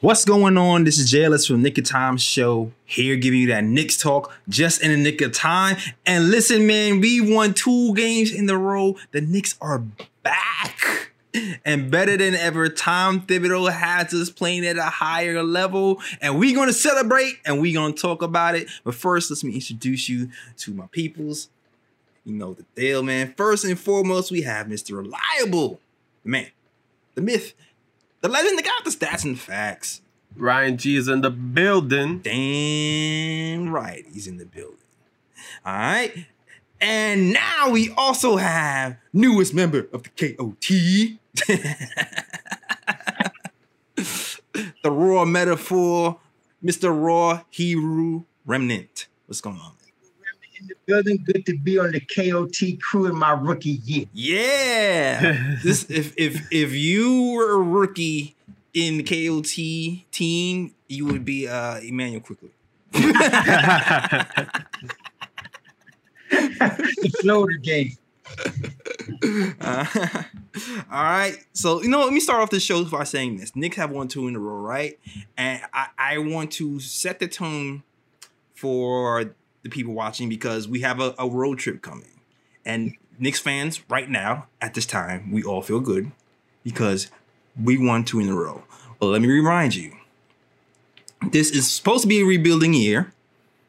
What's going on? This is J Ellis from Nick of Time Show. Here giving you that Knicks talk just in the nick of time. And listen, man, we won two games in a row. The Knicks are back. And better than ever, Tom Thibodeau has us playing at a higher level. And we're gonna celebrate and we're gonna talk about it. But first, let me introduce you to my peoples. You know the deal, man. First and foremost, we have Mr. Reliable, the man, the myth, the legend, the guy with the stats and facts. Ryan G is in the building. Damn right, he's in the building. All right. And now we also have newest member of the KOT. The raw metaphor, Mr. Raw Hebrew Remnant. What's going on? in the building. Good to be on the KOT crew in my rookie year. Yeah. this if if if you were a rookie in the KOT team, you would be uh Immanuel Quickley. the floater game. Uh, all right. So, you know, let me start off the show by saying this. Knicks have won two in a row, right? And I, I want to set the tone for the people watching because we have a, a road trip coming. And Knicks fans, right now, at this time, we all feel good because we won two in a row. But let me remind you, this is supposed to be a rebuilding year.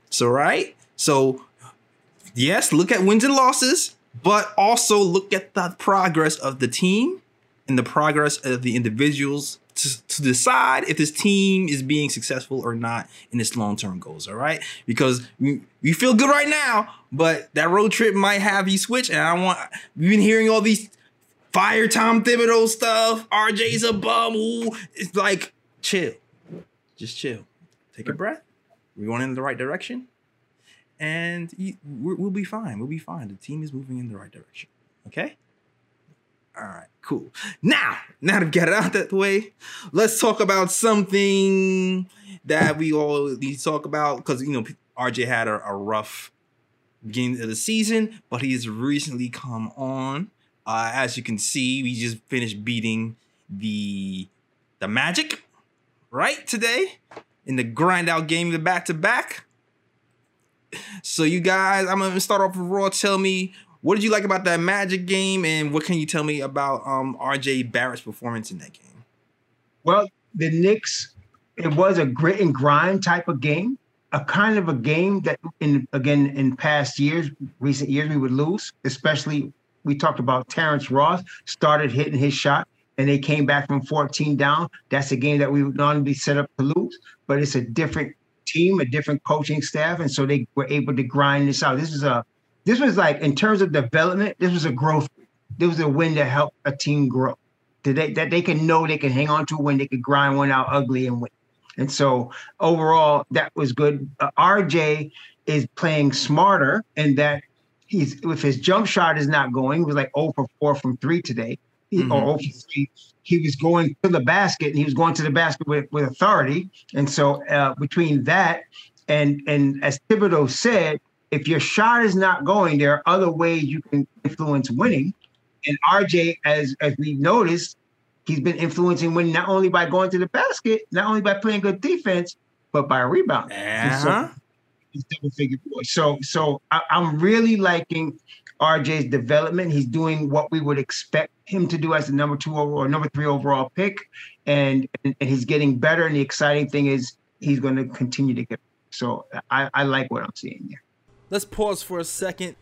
So, right? So, yes, look at wins and losses, but also look at the progress of the team and the progress of the individuals to, to decide if this team is being successful or not in its long-term goals. All right, because we, we feel good right now, but that road trip might have you switch. And I want we've been hearing all these fire Tom Thibodeau stuff. RJ's a bum. Ooh. It's like chill, just chill, take a breath. We're going in the right direction, and we'll be fine. We'll be fine. The team is moving in the right direction. Okay. All right, cool. Now, now to get it out that way, let's talk about something that we all need to talk about because you know RJ had a, a, rough beginning of the season, but he has recently come on. Uh, as you can see, we just finished beating the the Magic right today in the grind out game, the back to back. So you guys, I'm gonna start off with Raw. Tell me what did you like about that Magic game, and what can you tell me about um, RJ Barrett's performance in that game? Well, the Knicks, it was a grit and grind type of game, a kind of a game that, in again, in past years, recent years, we would lose. Especially, we talked about Terrence Ross started hitting his shot, and they came back from 14 down. That's a game that we would normally be set up to lose, but it's a different team, a different coaching staff, and so they were able to grind this out. This is a this was like in terms of development, this was a growth. This was a win to help a team grow. That they, that they can know they can hang on to when they could grind one out ugly and win. And so overall, that was good. Uh, RJ is playing smarter and that he's if his jump shot is not going, he was like 0 for 4 from three today, mm-hmm. or 0 for 3. He was going to the basket and he was going to the basket with, with authority. And so uh, between that and and as Thibodeau said, if your shot is not going, there are other ways you can influence winning. And RJ, as as we noticed, he's been influencing winning not only by going to the basket, not only by playing good defense, but by rebounding. Uh-huh. So, double figure boy. So so I, I'm really liking RJ's development. He's doing what we would expect him to do as the number two or number three overall pick, and, and and he's getting better. And the exciting thing is he's going to continue to get. So I, I like what I'm seeing there let's pause for a second.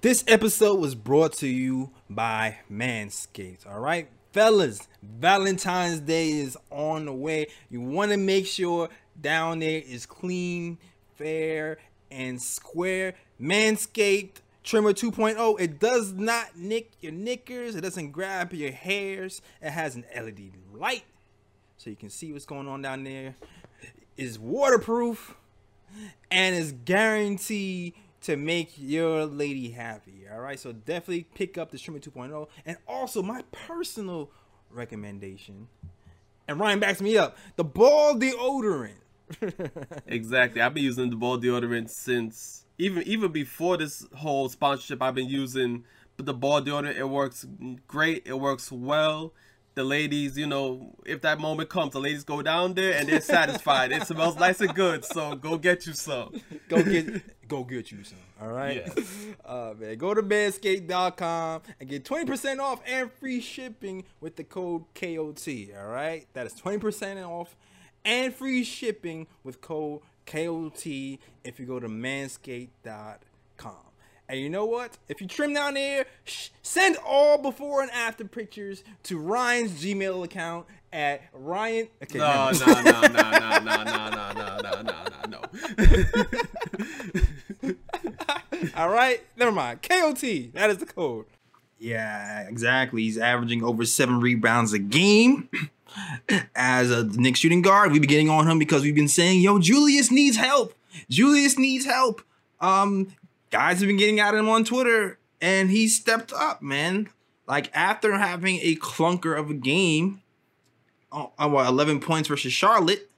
This episode was brought to you by Manscaped. All right, fellas, Valentine's Day is on the way. You want to make sure down there is clean, fair, and square. Manscaped Trimmer 2.0. It does not nick your knickers. It doesn't grab your hairs. It has an LED light so you can see what's going on down there. Is waterproof and is guaranteed to make your lady happy. All right, so definitely pick up the Trimmer 2.0, and also my personal recommendation. And Ryan backs me up: the ball deodorant. Exactly, I've been using the ball deodorant since even even before this whole sponsorship, I've been using the ball deodorant. It works great. It works well. The ladies, you know, if that moment comes, the ladies go down there and they're satisfied. it smells nice and good. So go get you some. go get go get you some. All right. Uh, man, go to manscaped.com and get 20% off and free shipping with the code KOT. All right. That is 20% off and free shipping with code KOT if you go to manscaped.com. And you know what? If you trim down there, sh- send all before and after pictures to Ryan's Gmail account at Ryan. Okay, No, no, no, no, no, no, no, no, no, no, no, no, no. All right, never mind. KOT, that is the code. Yeah, exactly. He's averaging over seven rebounds a game as a Knicks shooting guard. We've been getting on him because we've been saying, "Yo, Julius needs help. Julius needs help." Um, guys have been getting at him on Twitter, and he stepped up, man. Like after having a clunker of a game, uh, uh, what, 11 points versus Charlotte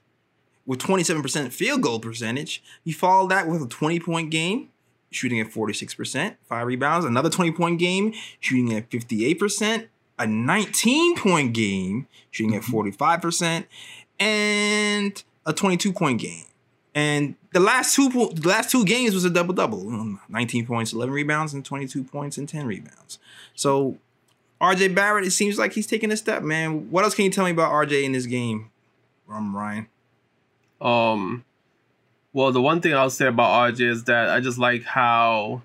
with 27% field goal percentage, he followed that with a 20 point game shooting at 46%, five rebounds, another 20 point game, shooting at 58%, a 19 point game, shooting at 45%, and a 22 point game. And the last two the last two games was a double double, 19 points, 11 rebounds, and 22 points and 10 rebounds. So RJ Barrett, it seems like he's taking a step, man. What else can you tell me about RJ in this game, um, Ryan? Um, well, the one thing I'll say about RJ is that I just like how,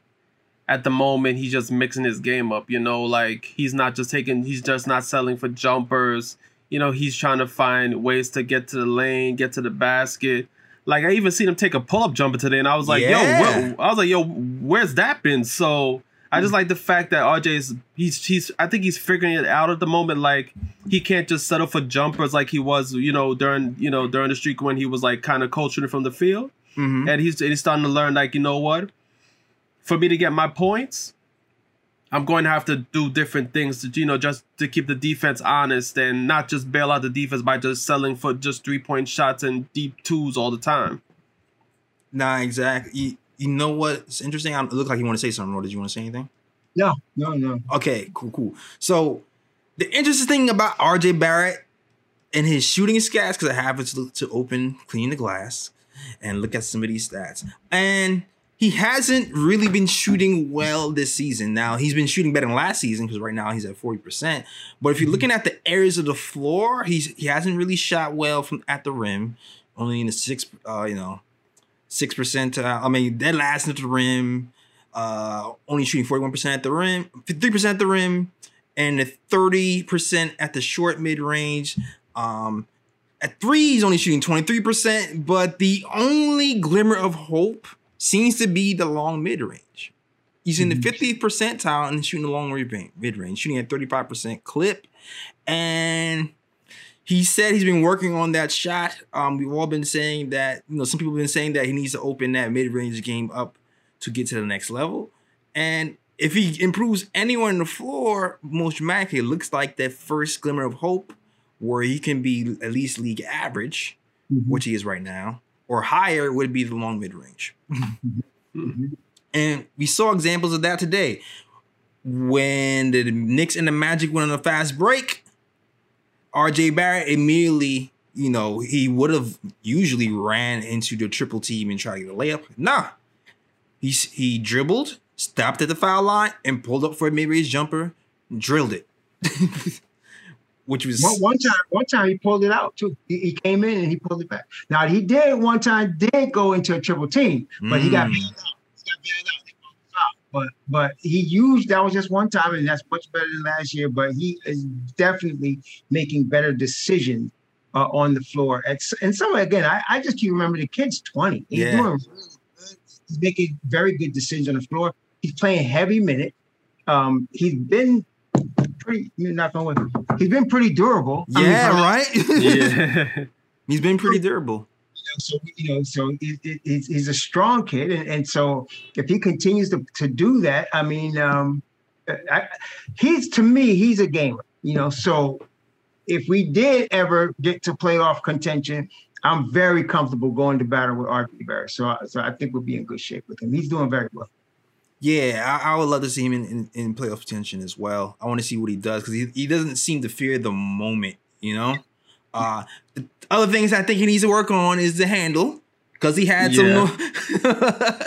at the moment, he's just mixing his game up. You know, like he's not just taking, he's just not selling for jumpers. You know, he's trying to find ways to get to the lane, get to the basket. Like I even seen him take a pull up jumper today, and I was like, Yeah. "Yo, I was like, yo, where's that been?" So I just like the fact that RJ's he's he's I think he's figuring it out at the moment. Like he can't just settle for jumpers like he was, you know, during you know during the streak when he was like kind of coaching from the field, Mm-hmm. and he's and he's starting to learn like you know what, for me to get my points, I'm going to have to do different things to you know just to keep the defense honest and not just bail out the defense by just selling for just three point shots and deep twos all the time. Nah, exactly. You, you know what's interesting? I it looked like you want to say something, Ro. Did you want to say anything? No, no, no. Okay, cool, cool. So the interesting thing about RJ Barrett and his shooting stats, because I have it to, to open, clean the glass, and look at some of these stats. And he hasn't really been shooting well this season. Now he's been shooting better than last season because right now he's at 40%. But if you're looking at the areas of the floor, he's he hasn't really shot well from at the rim. Only in the six uh, you know, six percent. I mean, dead last at the rim. Uh, only shooting forty one percent at the rim, fifty percent at the rim, and thirty percent at the short mid range. Um, at three, he's only shooting twenty three percent. But the only glimmer of hope seems to be the long mid range. He's in the Mhm. 50th percentile and shooting the long mid range, shooting at 35% clip. And he said he's been working on that shot. Um, we've all been saying that, you know, some people have been saying that he needs to open that mid-range game up to get to the next level. And if he improves anywhere on the floor, most dramatically, it looks like that first glimmer of hope where he can be at least league average, Mhm. which he is right now, or higher would be the long mid-range. Mhm. And we saw examples of that today. When the Knicks and the Magic went on a fast break, RJ Barrett immediately, you know, he would have usually ran into the triple team and tried to get a layup. Nah. He's he dribbled, stopped at the foul line, and pulled up for a mid-range jumper, drilled it. Which was One, one time, one time he pulled it out too. He, he came in and he pulled it back. Now he did one time did go into a triple team, but he got Mm. bailed out. He got bailed out. They called him foul. But but he used that was just one time, and that's much better than last year. But he is definitely making better decisions uh, on the floor. And, s- and some again, I, I just keep remember the kid's twenty. He's Yeah. doing really good. He's making very good decisions on the floor. He's playing heavy minute. Um, he's been pretty. You're not going with. He's been pretty durable. I mean, yeah, right. Yeah. He's been pretty durable. so you know, so it, it, he's, he's a strong kid, and, and so if he continues to, to do that, I mean, um, I, he's to me, he's a gamer, you know. So if we did ever get to playoff contention, I'm very comfortable going to battle with RJ Barrett. So, so I think we'll be in good shape with him. He's doing very well. Yeah, I, I would love to see him in, in, in playoff contention as well. I want to see what he does because he, he doesn't seem to fear the moment, you know? Uh, the other things I think he needs to work on is the handle because he had Yeah. some no-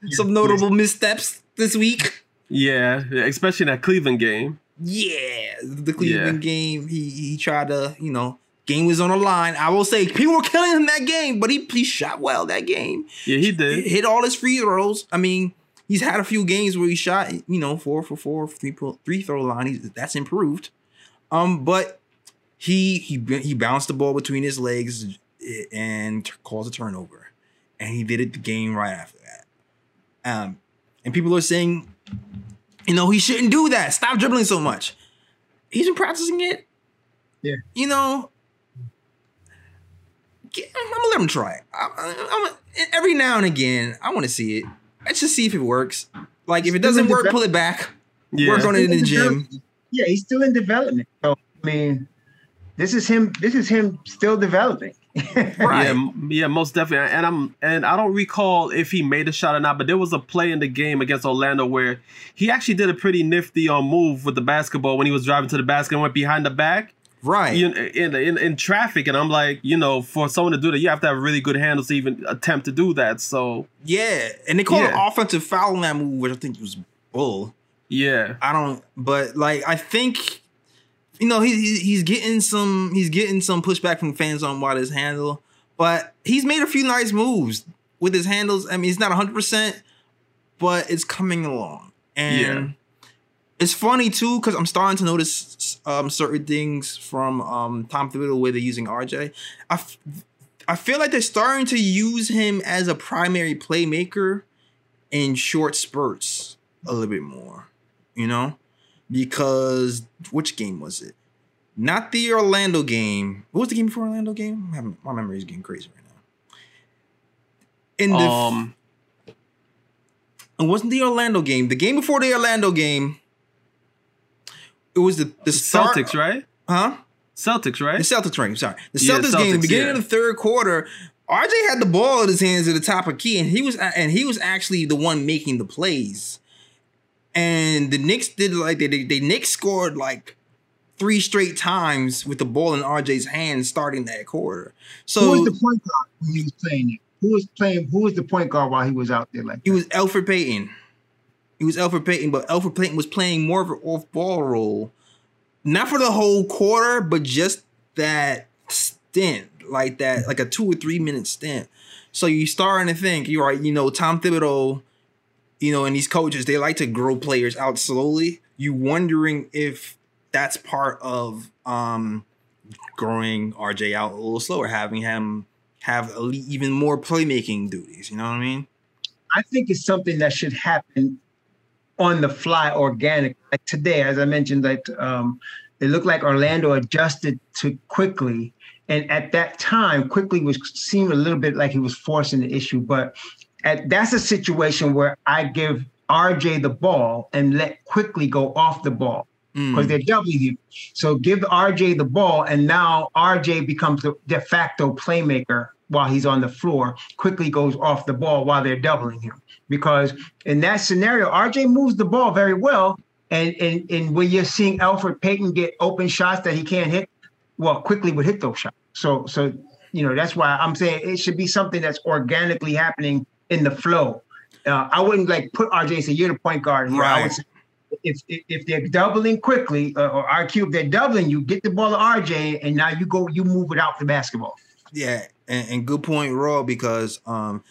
some notable missteps this week. Yeah, especially in that Cleveland game. Yeah, the Cleveland game, he he tried to, you know, game was on the line. I will say people were killing him that game, but he, he shot well that game. Yeah, he did. hit all his free throws. I mean, he's had a few games where he shot, you know, four for four, three three throw line. He's, that's improved. Um, but he he he bounced the ball between his legs and caused a turnover, and he did it the game right after that. Um, and people are saying, you know, he shouldn't do that. Stop dribbling so much. He's been practicing it. Yeah. You know, I'm gonna let him try it. I, I, I'm, every now and again, I want to see it. Let's just see if it works. Like if it doesn't work, pull it back. Yeah. Work on it in the gym. Yeah, he's still in development. So I mean, this is him. This is him still developing. Right. Yeah, yeah, most definitely. And I'm and I don't recall if he made a shot or not, but there was a play in the game against Orlando where he actually did a pretty nifty um, move with the basketball when he was driving to the basket and went behind the back Right. in, in in in traffic. And I'm like, you know, for someone to do that, you have to have really good handles to even attempt to do that. So yeah. And they called an Yeah. offensive foul on that move, which I think was bull. yeah, I don't, but like I think, you know, he, he he's getting some he's getting some pushback from fans on why his handle, but he's made a few nice moves with his handles. I mean, it's not hundred percent, but it's coming along, and Yeah. It's funny too because I'm starting to notice um, certain things from um, Tom Thibodeau where they're using RJ. I f- I feel like they're starting to use him as a primary playmaker in short spurts a little bit more, you know? Because which game was it? Not the Orlando game. What was the game before Orlando game? My memory is getting crazy right now. In the um, it wasn't the Orlando game. The game before the Orlando game, it was the the start, Celtics, right? Huh? Celtics, right? The right? Celtics game. Sorry, the Yeah, Celtics, game. The beginning yeah. of the third quarter, RJ had the ball in his hands at the top of key, and he was and he was actually the one making the plays. And the Knicks did like they they, they Knicks scored like three straight times with the ball in RJ's hands starting that quarter. So who was the point guard when he was playing it? Who was playing? Who was the point guard while he was out there? Like He was Elfrid Payton. He was Elfrid Payton, but Elfrid Payton was playing more of an off ball role. Not for the whole quarter, but just that stint, like that, like a two or three minute stint. So you starting to think, you're right, you know, Tom Thibodeau, you know, and these coaches, they like to grow players out slowly. You wondering if that's part of um growing RJ out a little slower, having him have even more playmaking duties. You know what I mean? I think it's something that should happen on the fly, organic. Like today, as I mentioned, that um, it looked like Orlando adjusted to Quickley, and at that time, Quickley was seemed a little bit like he was forcing the issue. But at, that's a situation where I give RJ the ball and let Quickley go off the ball because Mm. they're doubling him. So give RJ the ball, and now RJ becomes the de facto playmaker while he's on the floor. Quickley goes off the ball while they're doubling him. Because in that scenario, RJ moves the ball very well. And, and, and when you're seeing Elfrid Payton get open shots that he can't hit, well, Quickley would hit those shots. So, so you know, that's why I'm saying it should be something that's organically happening in the flow. Uh, I wouldn't like put RJ and say you're the point guard here. I would Right. say if if, if they're doubling Quickley uh, or RQ, if they're doubling you, get the ball to RJ, and now you go, you move it out the basketball. Yeah, and, and good point, Raw, because um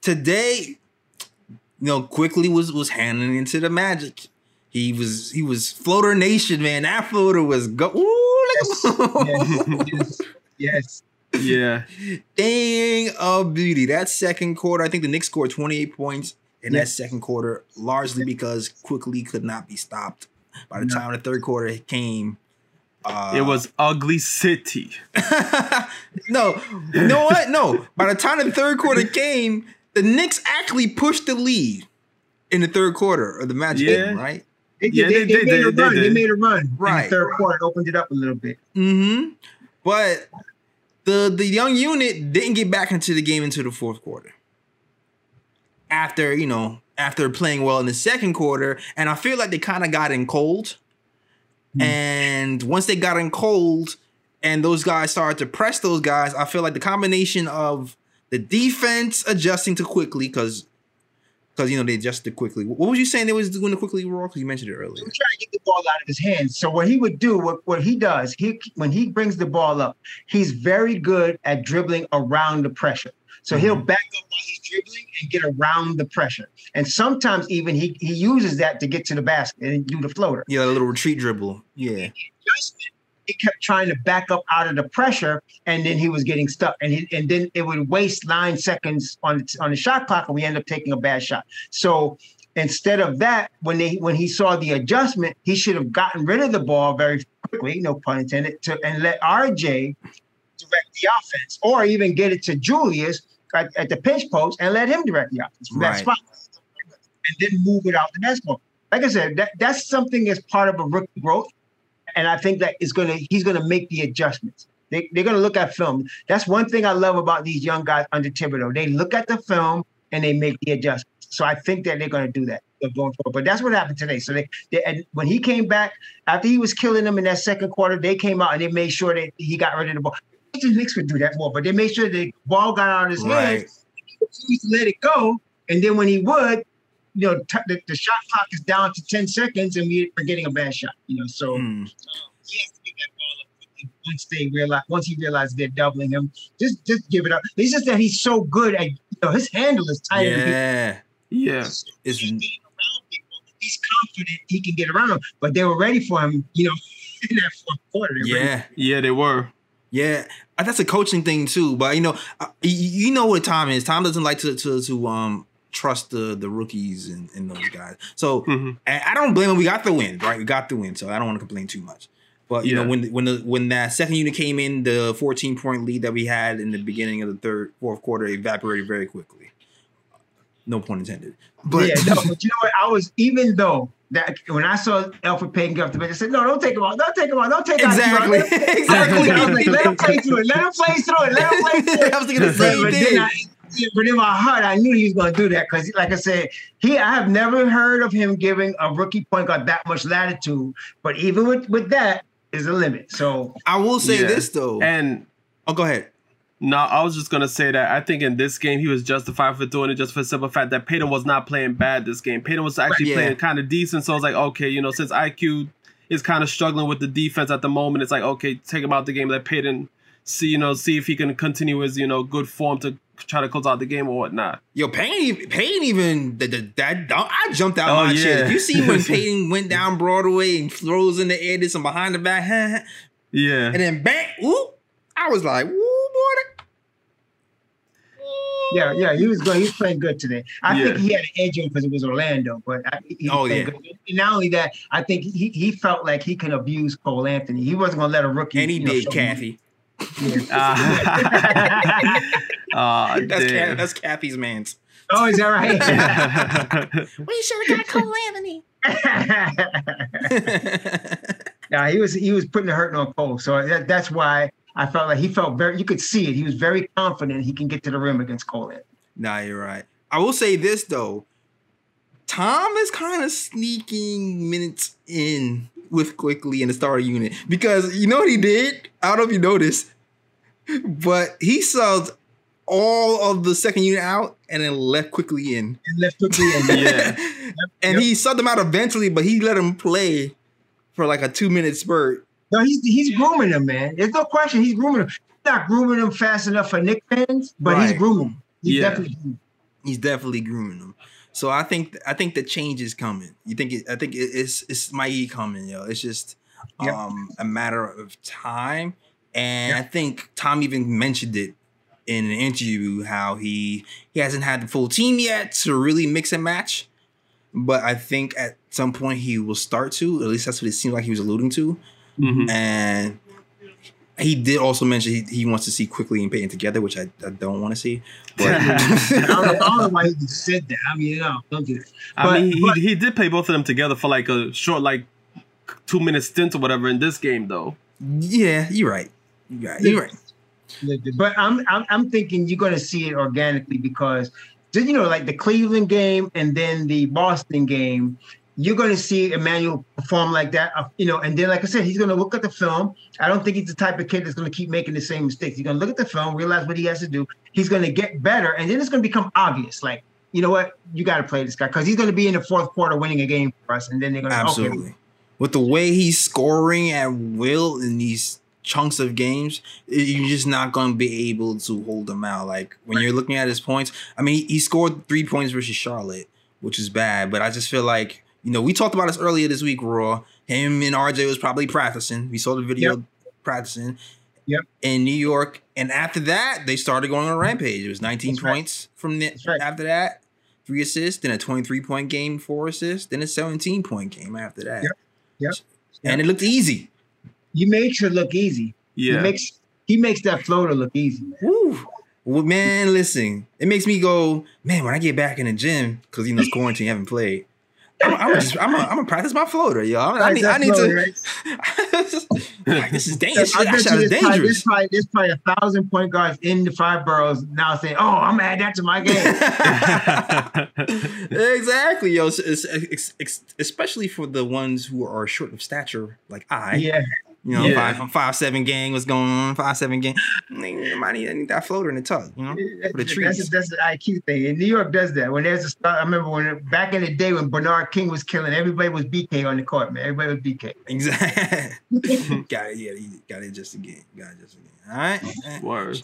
today, you know, Quickley was was handing into the magic. He was he was floater nation, man. That floater was go. Ooh, at- yes, yes. yeah, Dang a beauty. That second quarter, I think the Knicks scored 28 points in Yeah. that second quarter, largely because Quickley could not be stopped. By the No. time the third quarter came, uh, it was ugly city. no, you know what? No. By the time the third quarter came, the Knicks actually pushed the lead in the third quarter of the match Yeah. game, right? They, Yeah, they, they they did, made they- a they run. They, did. made a run. In Right. the third quarter, it opened it up a little bit. Mm-hmm. But the the young unit didn't get back into the game into the fourth quarter. After you know, after playing well in the second quarter, and I feel like they kind of got in cold. Mm. And once they got in cold, and those guys started to press those guys, I feel like the combination of the defense adjusting to Quickley because because you know they adjusted quickly. What was you saying they was doing the quickly roll? Because you mentioned it earlier. He was trying to get the ball out of his hands. So what he would do, what, what he does, he when he brings the ball up, he's very good at dribbling around the pressure. So mm-hmm. he'll back up while he's dribbling and get around the pressure. And sometimes even he he uses that to get to the basket and do the floater. Yeah, a little retreat dribble. Yeah he kept trying to back up out of the pressure, and then he was getting stuck. And he, and then it would waste nine seconds on on the shot clock, and we end up taking a bad shot. So instead of that, when they when he saw the adjustment, he should have gotten rid of the ball very quickly, no pun intended, to and let RJ direct the offense, or even get it to Julius at, at the pinch post and let him direct the offense from right. that spot, and then move it out the basketball. Like I said, that, that's something as part of a rookie growth and I think that is gonna he's gonna make the adjustments. They, they're gonna look at film. That's one thing I love about these young guys under Thibodeau. They look at the film and they make the adjustments. So I think that they're gonna do that going forward. But that's what happened today. So they, they and when he came back after he was killing them in that second quarter, they came out and they made sure that he got rid of the ball. The Knicks would do that more, but they made sure the ball got out of his right. hands. He let it go, and then when he would, you know, t- the, the, shot clock is down to 10 seconds and we're getting a bad shot, you know. So mm. he has to get that ball up once they realize, once he realizes they're doubling him, just just give it up. It's just that he's so good at, you know, his handle is tight. Yeah. Yeah. It's, he's confident he can get around them, but they were ready for him, you know, in that fourth quarter. Yeah. Yeah, they were. Yeah, that's a coaching thing too. But you know, you know what Tom is. Tom doesn't like to to to um trust the the rookies and, and those guys. So mm-hmm. I don't blame him. We got the win, right? We got the win, so I don't want to complain too much. But you yeah. know when when the when that second unit came in, the 14 point lead that we had in the beginning of the third fourth quarter evaporated very quickly. No pun intended. But yeah, no, but you know what? I was even though that when I saw Elfrid Payton get off the bench, I said, "No, don't take him out. Don't take him out. Don't take exactly. out." Exactly. exactly. Like, "Let him play through it. Let him play through it. Let him play through it." I was thinking the same thing but in my heart, I knew he was going to do that because, like I said, he I have never heard of him giving a rookie point guard that much latitude. But even with with that, is a limit. So I will say yeah. this though, and oh, go ahead. No, I was just gonna say that I think in this game he was justified for doing it just for the simple fact that Payton was not playing bad this game. Payton was actually yeah. playing kind of decent. So I was like, okay, you know, since IQ is kind of struggling with the defense at the moment, it's like okay, take him out the game. Let Payton see, you know, see if he can continue his, you know, good form to try to close out the game or whatnot. Yo, Payton, Payton even that that I jumped out oh, my yeah. chair. You see when Payton went down Broadway and throws in the air, did some behind the back, yeah, and then bang, whoop! I was like. Yeah, yeah, he was good. He was playing good today. I yeah. think he had an edge on because it was Orlando, but I, he oh yeah. Good. And not only that, I think he, he felt like he can abuse Cole Anthony. He wasn't gonna let a rookie. And he did, know, Kathy. uh, oh, that's, Kat, that's Kathy's man's. Oh, is that right? we should have got Cole Anthony. yeah, he was he was putting the hurt on Cole, so that, that's why I felt like he felt very. You could see it. He was very confident he can get to the rim against Cole Anthony. Nah, you're right. I will say this though. Tom is kind of sneaking minutes in with Quickley in the starter unit because you know what he did? I don't know if you noticed, but he subbed all of the second unit out and then left Quickley in. And left Quickley in, yeah. and yep. he subbed them out eventually, but he let him play for like a two minute spurt. No, he's he's grooming them, man. There's no question. He's grooming them. He's not grooming them fast enough for Nick fans, but right. he's grooming. He's yeah. definitely he's definitely grooming them. So I think I think the change is coming. You think it, I think it's it's my coming, yo. It's just yep. um a matter of time. And yep. I think Tom even mentioned it in an interview how he he hasn't had the full team yet to really mix and match. But I think at some point he will start to. At least that's what it seemed like he was alluding to. Mm-hmm. And he did also mention he, he wants to see Quickley and Payton together, which I, I don't want to see. But I, don't know, I, don't know, why he said that. I mean, you know, don't do that. But, I mean, he, but, he did play both of them together for like a short, like two minute stint or whatever in this game, though. Yeah, you're right. You're right. You're right. But I'm I'm, I'm thinking you're going to see it organically because you know, like the Cleveland game and then the Boston game, you're going to see Immanuel perform like that, uh, you know. And then, like I said, he's going to look at the film. I don't think he's the type of kid that's going to keep making the same mistakes. He's going to look at the film, realize what he has to do. He's going to get better, and then it's going to become obvious. Like, you know what, you got to play this guy because he's going to be in the fourth quarter winning a game for us, and then they're going to absolutely. Okay. With the way he's scoring at will in these chunks of games, you're just not going to be able to hold him out. Like when you're looking at his points, I mean, he scored three points versus Charlotte, which is bad, but I just feel like you know, we talked about this earlier this week, Raw. Him and RJ was probably practicing. We saw the video yep. practicing. Yep. In New York. And after that, they started going on a rampage. It was 19 That's points right. from the, right. after that. Three assists, then a 23 point game, four assists, then a 17 point game after that. Yep. Yep. And it looked easy. He makes it look easy. Yeah. He makes he makes that floater look easy. Man. Woo. Well, man, listen, it makes me go, man, when I get back in the gym, because you know it's quarantine, haven't played. I'm, I'm, just, I'm, gonna practice my floater, yo. I, I need, I need to. like, this is dangerous. I bet you there's probably, there's, probably, there's probably a thousand point guards in the five boroughs now saying, "Oh, I'm gonna add that to my game." exactly, yo. It's, it's, it's, especially for the ones who are short of stature, like I. Yeah. You know, yeah. five five seven gang. What's going on? Five seven gang. I need, I need that floater in the tug. You know, for the trees. That's, that's the IQ thing. And New York does that. When there's a start, I remember when back in the day when Bernard King was killing, everybody was BK on the court, man. Everybody was BK. Exactly. got it. Yeah, got it just again. Got it just again. All right. Word.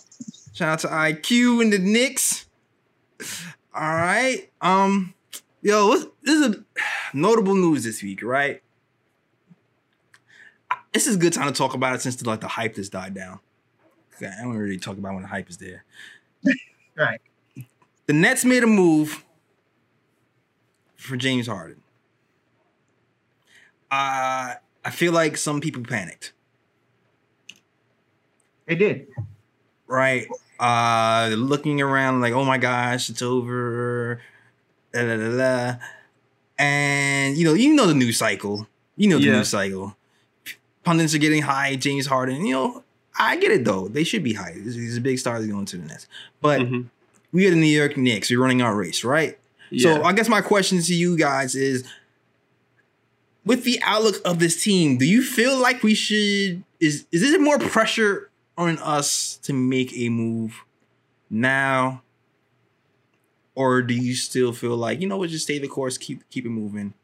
Shout out to IQ and the Knicks. All right. Um, yo, this is a notable news this week, right? This is a good time to talk about it since the, like the hype has died down. I don't really talk about when the hype is there. right. The Nets made a move for James Harden. Uh, I feel like some people panicked. They did. Right. Uh looking around like, oh my gosh, it's over. Da, da, da. And you know, you know the news cycle. You know the yeah. news cycle pundits are getting high. James Harden, you know, I get it though. They should be high. He's a big star going to the Nets. But mm-hmm. we are the New York Knicks. We're running our race, right? Yeah. So I guess my question to you guys is with the outlook of this team, do you feel like we should is is this more pressure on us to make a move now? Or do you still feel like, you know what, just stay the course, keep keep it moving?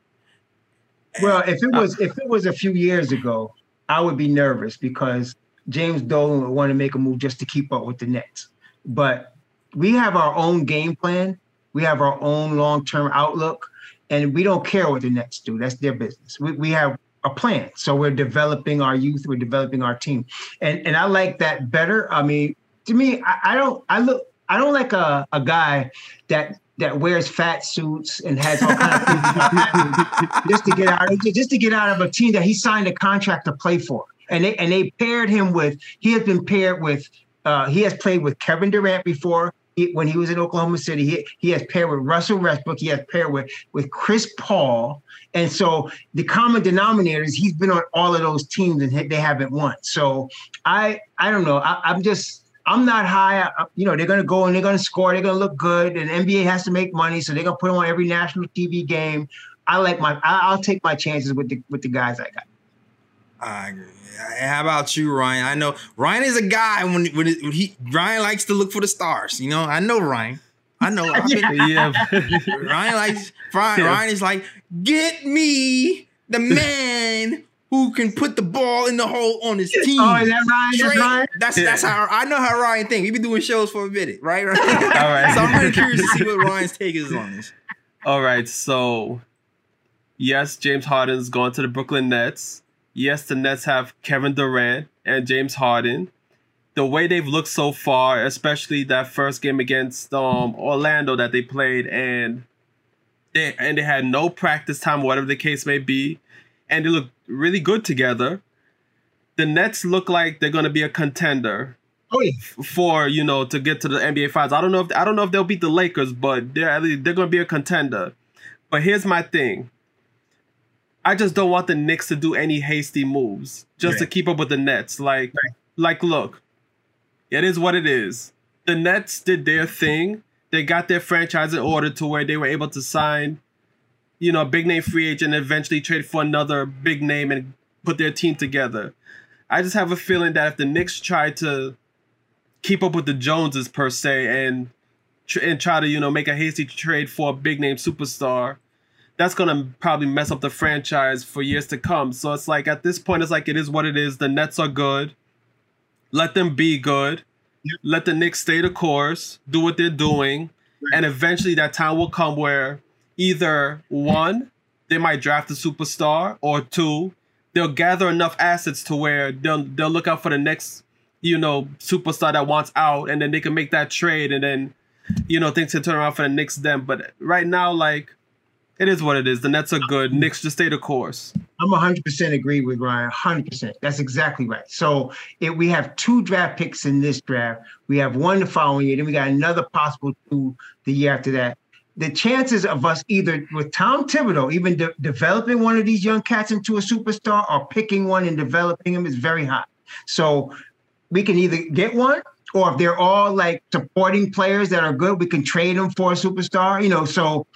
Well, if it was if it was a few years ago, I would be nervous because James Dolan would want to make a move just to keep up with the Nets. But we have our own game plan. We have our own long-term outlook, and we don't care what the Nets do. That's their business. We, we have a plan. So we're developing our youth. We're developing our team, and and I like that better. I mean, to me, I, I don't. I look. I don't like a, a guy that that wears fat suits and has all kind of just to get out just to get out of a team that he signed a contract to play for. And they and they paired him with he has been paired with uh, he has played with Kevin Durant before. He, when he was in Oklahoma City, he, he has paired with Russell Westbrook. He has paired with with Chris Paul, and so the common denominator is he's been on all of those teams and they haven't won. So I I don't know. I, I'm just I'm not high. You know, they're going to go and they're going to score. They're going to look good. And NBA has to make money, so they're going to put them on every national TV game. I like my. I, will take my chances with the with the guys I got. I agree. How about you, Ryan? I know Ryan is a guy when when, it, when he Ryan likes to look for the stars. You know, I know Ryan. I know. I've been, yeah. Ryan likes Ryan. Yeah. Ryan is like, get me the man who can put the ball in the hole on his team. Oh, is that Ryan? That's Ryan? That's that's how I know how Ryan thinks. We've been doing shows for a minute, right? All right. so I'm really curious to see what Ryan's take is on this. All right. So yes, James Harden's gone to the Brooklyn Nets. Yes, the Nets have Kevin Durant and James Harden. The way they've looked so far, especially that first game against um, Orlando that they played, and they and they had no practice time, whatever the case may be and they look really good together. The Nets look like they're going to be a contender oh, yeah. for you know to get to the NBA Finals. I don't know if I don't know if they'll beat the Lakers, but they're they're going to be a contender. But here's my thing. I just don't want the Knicks to do any hasty moves just to keep up with the Nets. Like, right. like, look, it is what it is. The Nets did their thing. They got their franchise in order to where they were able to sign, you know, a big name free agent and eventually trade for another big name and put their team together. I just have a feeling that if the Knicks try to keep up with the Joneses per se and and try to you know make a hasty trade for a big name superstar, that's gonna probably mess up the franchise for years to come. So it's like at this point, it's like it is what it is. The Nets are good. Let them be good. Yep. Let the Knicks stay the course, do what they're doing, right. and eventually that time will come where either one, they might draft a superstar, or two, they'll gather enough assets to where they'll they'll look out for the next, you know, superstar that wants out, and then they can make that trade, and then, you know, things can turn around for the Knicks then. But right now, like it is what it is. The Nets are good. Knicks just stay the course. I'm 100% agree with Ryan. 100%. That's exactly right. So if we have two draft picks in this draft, we have one the following year, then we got another possible two the year after that. The chances of us either with Tom Thibodeau even de- developing one of these young cats into a superstar or picking one and developing him is very high. So we can either get one or if they're all like supporting players that are good, we can trade them for a superstar. You know, so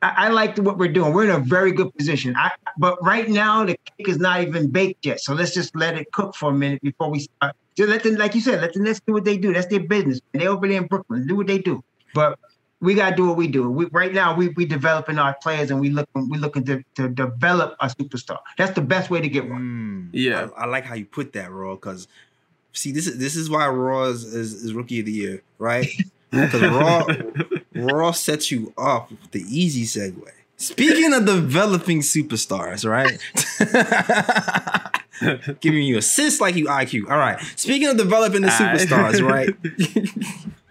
I, I like what we're doing. We're in a very good position. I, but right now the cake is not even baked yet. So let's just let it cook for a minute before we start. Just let them, like you said, let the Nets do what they do. That's their business. They over there in Brooklyn, do what they do. But we gotta do what we do. We, right now, we we developing our players and we looking we looking to, to develop a superstar. That's the best way to get one. Mm, yeah, I, I, like how you put that, Raw. Because see, this is this is why Raw is, is, is rookie of the year, right? Because Raw Raw sets you up with the easy segue. Speaking of developing superstars, right? Giving you assists like you IQ. All right. Speaking of developing the superstars, right?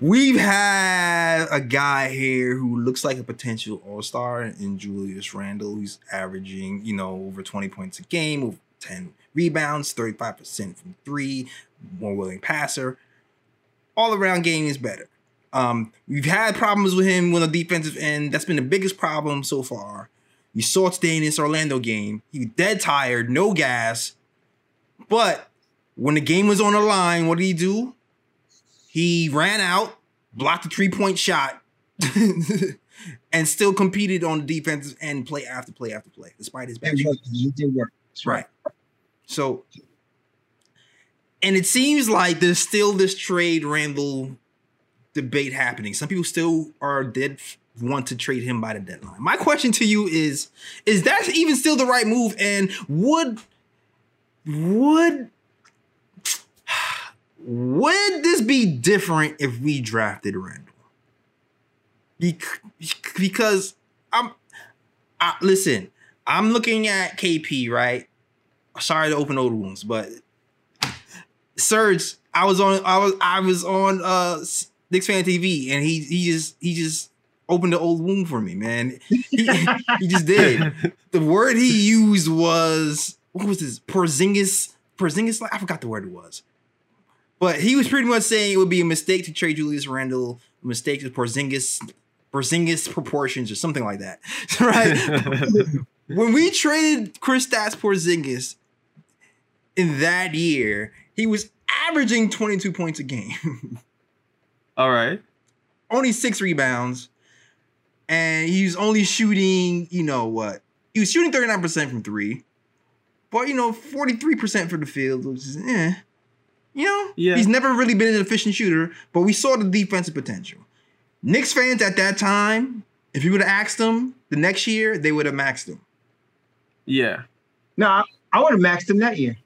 We've had a guy here who looks like a potential all star in Julius Randle, He's averaging, you know, over 20 points a game, with 10 rebounds, 35% from three, more willing passer. All around game is better. Um, we've had problems with him on the defensive end. That's been the biggest problem so far. You saw it today in this Orlando game. He was dead tired, no gas. But when the game was on the line, what did he do? He ran out, blocked a three point shot, and still competed on the defensive end play after play after play, despite his bad. He did work. right. So, and it seems like there's still this trade Randle debate happening. Some people still are dead want to trade him by the deadline. My question to you is: Is that even still the right move? And would would would this be different if we drafted Randle? Because I'm, I, listen, I'm looking at KP, right? Sorry to open old wounds, but Serge, I was on, I was, I was on uh Knicks fan TV, and he he just he just opened the old wound for me, man. He, he just did. The word he used was what was this? Porzingis. Porzingis. I forgot the word it was. But he was pretty much saying it would be a mistake to trade Julius Randle, a mistake to Porzingis, Porzingis proportions or something like that, right? when we traded Kristaps Porzingis in that year, he was averaging 22 points a game. All right. Only six rebounds. And he's only shooting, you know what? He was shooting 39% from three. But, you know, 43% for the field, which is eh. You know? Yeah. He's never really been an efficient shooter, but we saw the defensive potential. Knicks fans at that time, if you would have asked them the next year, they would have maxed him. Yeah. No, I, I would have maxed him that year.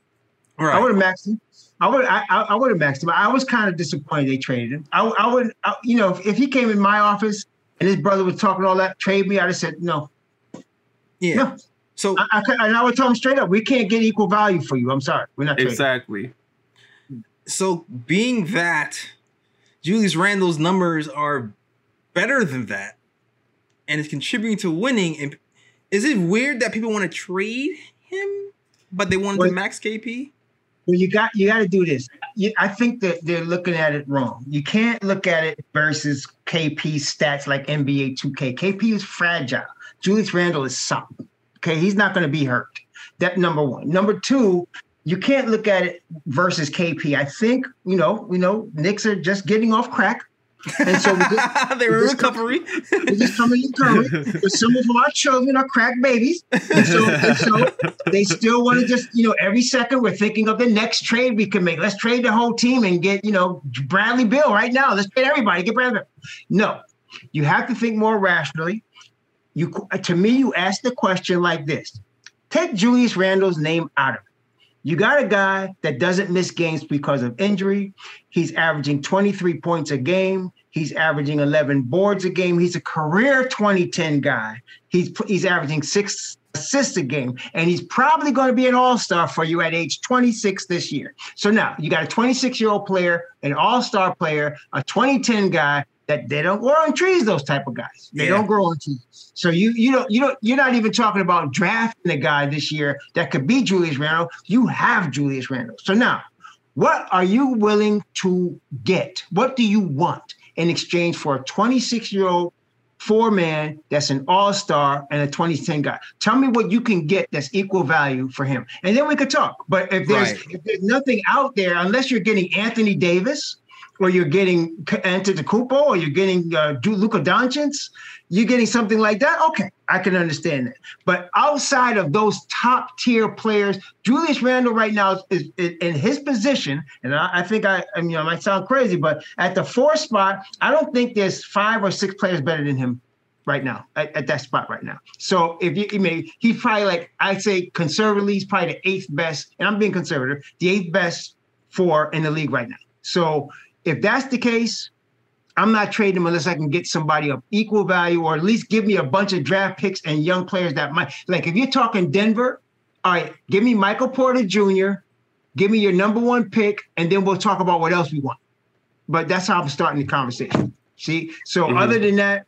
Right. I would have maxed him. I would I, I would have maxed him. I was kind of disappointed they traded him. I, I would I, you know if, if, he came in my office and his brother was talking all that trade me, I'd have said no. Yeah. No. So I, I, and I would tell him straight up, we can't get equal value for you. I'm sorry, we're not exactly. So being that Julius Randle's numbers are better than that, and is contributing to winning, and is it weird that people want to trade him, but they wanted well, to max KP? Well, you got you got to do this. You, I think that they're looking at it wrong. You can't look at it versus KP stats like NBA 2K. KP is fragile. Julius Randle is solid. Okay, he's not going to be hurt. That number one. Number two, you can't look at it versus KP. I think you know, we know Knicks are just getting off crack. And so we just, they were in recovery. we're just coming in recovery. But some of our children are crack babies. And so, and so they still want to just, you know, every second we're thinking of the next trade we can make. Let's trade the whole team and get, you know, Bradley Beal right now. Let's trade everybody. Get Bradley. No, you have to think more rationally. You to me, you ask the question like this: Take Julius Randle's name out of it. You got a guy that doesn't miss games because of injury. He's averaging 23 points a game. He's averaging 11 boards a game. He's a career 2010 guy. He's he's averaging six assists a game, and he's probably going to be an all-star for you at age 26 this year. So now you got a 26-year-old player, an all-star player, a 2010 guy that they don't grow on trees. Those type of guys, they yeah. don't grow on trees. So you you don't you don't you're not even talking about drafting a guy this year that could be Julius Randle. You have Julius Randle. So now, what are you willing to get? What do you want in exchange for a 26 year old four man that's an all star and a 2010 guy? Tell me what you can get that's equal value for him, and then we could talk. But if there's right. if there's nothing out there, unless you're getting Anthony Davis or you're getting Antetokounmpo or you're getting uh, Luka Doncic, you're getting something like that. Okay, I can understand that. But outside of those top tier players, Julius Randle right now is, is in his position, and I, I think I, I mean, you know, I might sound crazy, but at the four spot, I don't think there's five or six players better than him right now at, at, that spot right now. So if you, you may, he's probably like I'd say conservatively, he's probably the eighth best, and I'm being conservative, the eighth best four in the league right now. So if that's the case, I'm not trading him unless I can get somebody of equal value or at least give me a bunch of draft picks and young players that might like if you're talking Denver, all right, give me Michael Porter Jr., give me your number one pick, and then we'll talk about what else we want. But that's how I'm starting the conversation. See? So mm-hmm. other than that,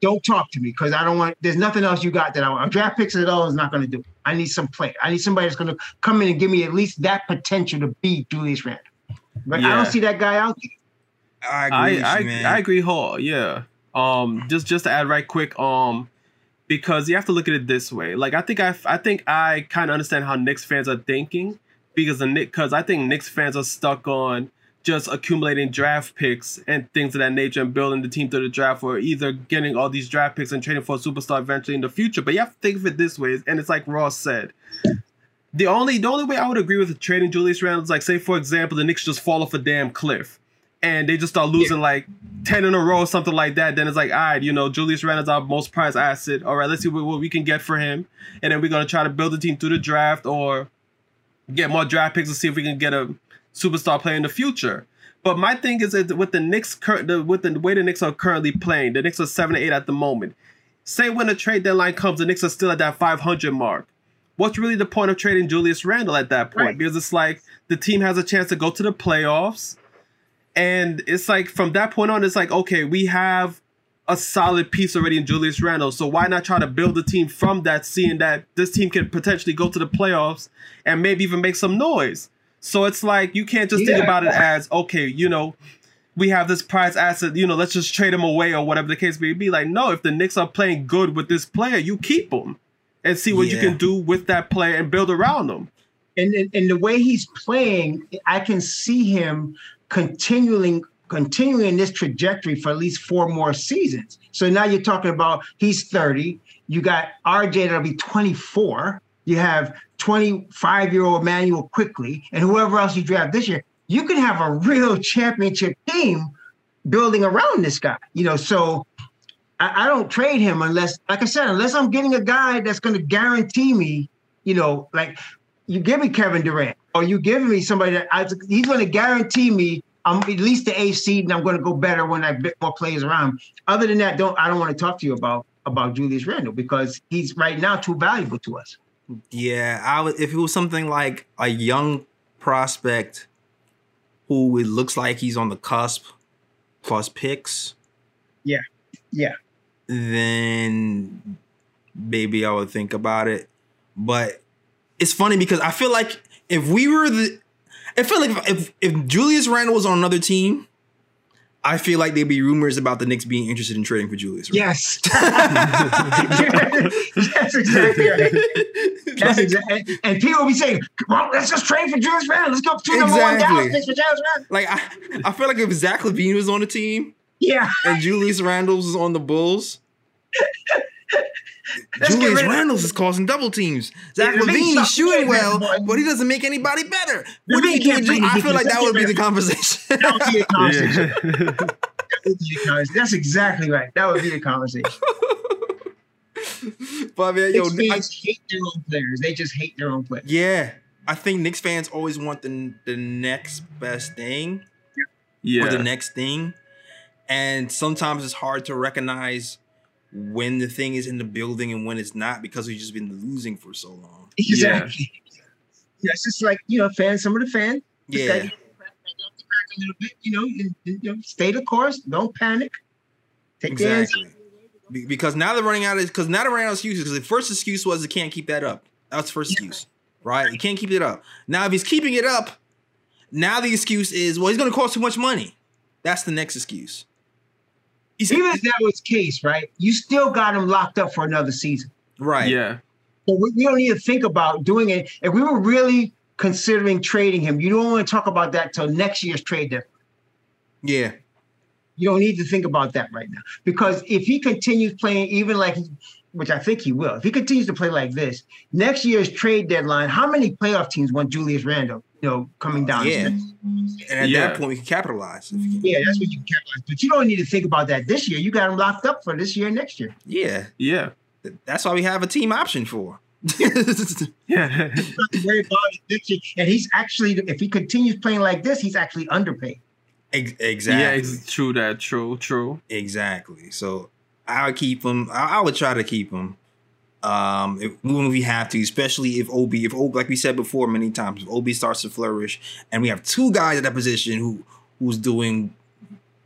don't talk to me because I don't want there's nothing else you got that I want. Draft picks at all is not going to do it. I need some play. I need somebody that's going to come in and give me at least that potential to beat Julius Randle. But yeah. I don't see that guy out there. I agree, I, you, I, I, agree whole yeah. Um, just just to add right quick, um, because you have to look at it this way. Like I think I I think I kind of understand how Knicks fans are thinking because the Nick because I think Knicks fans are stuck on just accumulating draft picks and things of that nature and building the team through the draft or either getting all these draft picks and trading for a superstar eventually in the future. But you have to think of it this way, and it's like Ross said. The only the only way I would agree with trading Julius Randle is like say for example the Knicks just fall off a damn cliff and they just start losing yeah. like 10 in a row or something like that, then it's like, all right, you know, Julius Randle's our most prized asset. All right, let's see what, what we can get for him. And then we're going to try to build a team through the draft or get more draft picks to see if we can get a superstar player in the future. But my thing is that with the Knicks, the, with the way the Knicks are currently playing, the Knicks are 7 8 at the moment. Say when the trade deadline comes, the Knicks are still at that 500 mark. What's really the point of trading Julius Randle at that point? Right. Because it's like the team has a chance to go to the playoffs and it's like from that point on, it's like, okay, we have a solid piece already in Julius Randle. So why not try to build a team from that, seeing that this team can potentially go to the playoffs and maybe even make some noise? So it's like you can't just yeah. think about it as, okay, you know, we have this prize asset, you know, let's just trade him away or whatever the case may be. Like, no, if the Knicks are playing good with this player, you keep him and see what yeah. you can do with that player and build around them. And, and the way he's playing, I can see him continuing continuing this trajectory for at least four more seasons. So now you're talking about he's 30. You got RJ that'll be 24. You have 25 year old Immanuel Quickley, and whoever else you draft this year. You can have a real championship team building around this guy. You know, so I, I don't trade him unless, like I said, unless I'm getting a guy that's going to guarantee me, you know, like you give me Kevin Durant or you give me somebody that I, he's going to guarantee me I'm at least the A seed, and I'm going to go better when I bit more players around. Other than that, don't I don't want to talk to you about about Julius Randle because he's right now too valuable to us. Yeah, I would if it was something like a young prospect who it looks like he's on the cusp plus picks. Yeah, yeah. Then maybe I would think about it. But it's funny because I feel like if we were the I feel like if if Julius Randle was on another team, I feel like there'd be rumors about the Knicks being interested in trading for Julius. Randle. Yes, yes, exactly. Right. That's exactly. And, people be saying, "Well, let's just trade for Julius Randle. Let's go two number one Exactly. Dallas picks for Julius Randle." Like I, I feel like if Zach LaVine was on the team Yeah, and Julius Randles was on the Bulls, Julius rid Randles is causing double teams. Zach LaVine LaVine, he's sucks. shooting well, Yeah, but he doesn't make anybody better. What do you do? can't with Ju- play I feel like that would be the conversation. that would be the conversation. yeah. That would be the conversation. That's exactly right. That would be the conversation. but man, yo, Knicks I- fans hate their own players. They just hate their own players. yeah, I think Knicks fans always want the the next best thing. Yeah, or the next thing. And sometimes it's hard to recognize when the thing is in the building and when it's not because we've just been losing for so long. Exactly. Yeah. it's just like you know, fans. Some of the fans. Yeah. gotta get off the crack a little bit. You know, and, and, you know, stay the course. Don't panic. Take the Exactly. Be- Because now they're running out of because now they're running out of excuses. Because the first excuse was they can't keep that up. That was the first excuse. Right? You can't keep it up. Now if he's keeping it up, now the excuse is, well, he's gonna cost too much money. That's the next excuse. He's Even if that was the case, right? You still got him locked up for another season. right. Yeah. So we, we don't need to think about doing it. If we were really considering trading him, you don't want to talk about that till next year's trade deadline. Yeah. You don't need to think about that right now because if he continues playing, even like, which I think he will, if he continues to play like this, next year's trade deadline, how many playoff teams want Julius Randle? You know, coming down. Yeah. And at Yeah. that point we can capitalize. If you can. Yeah, that's what you can capitalize. But you don't need to think about that this year. You got him locked up for this year and next year. Yeah. Yeah. That's why we have a team option for. Yeah. Not to worry about it this year. And he's actually, if he continues playing like this, he's actually underpaid. Ex- Yeah, exactly. it's true that. True, true. exactly. So I would keep him. I, I would try to keep him. Um, if, when we have to, especially if Obi, if Obi, like we said before many times, if Obi starts to flourish, and we have two guys at that position who who's doing,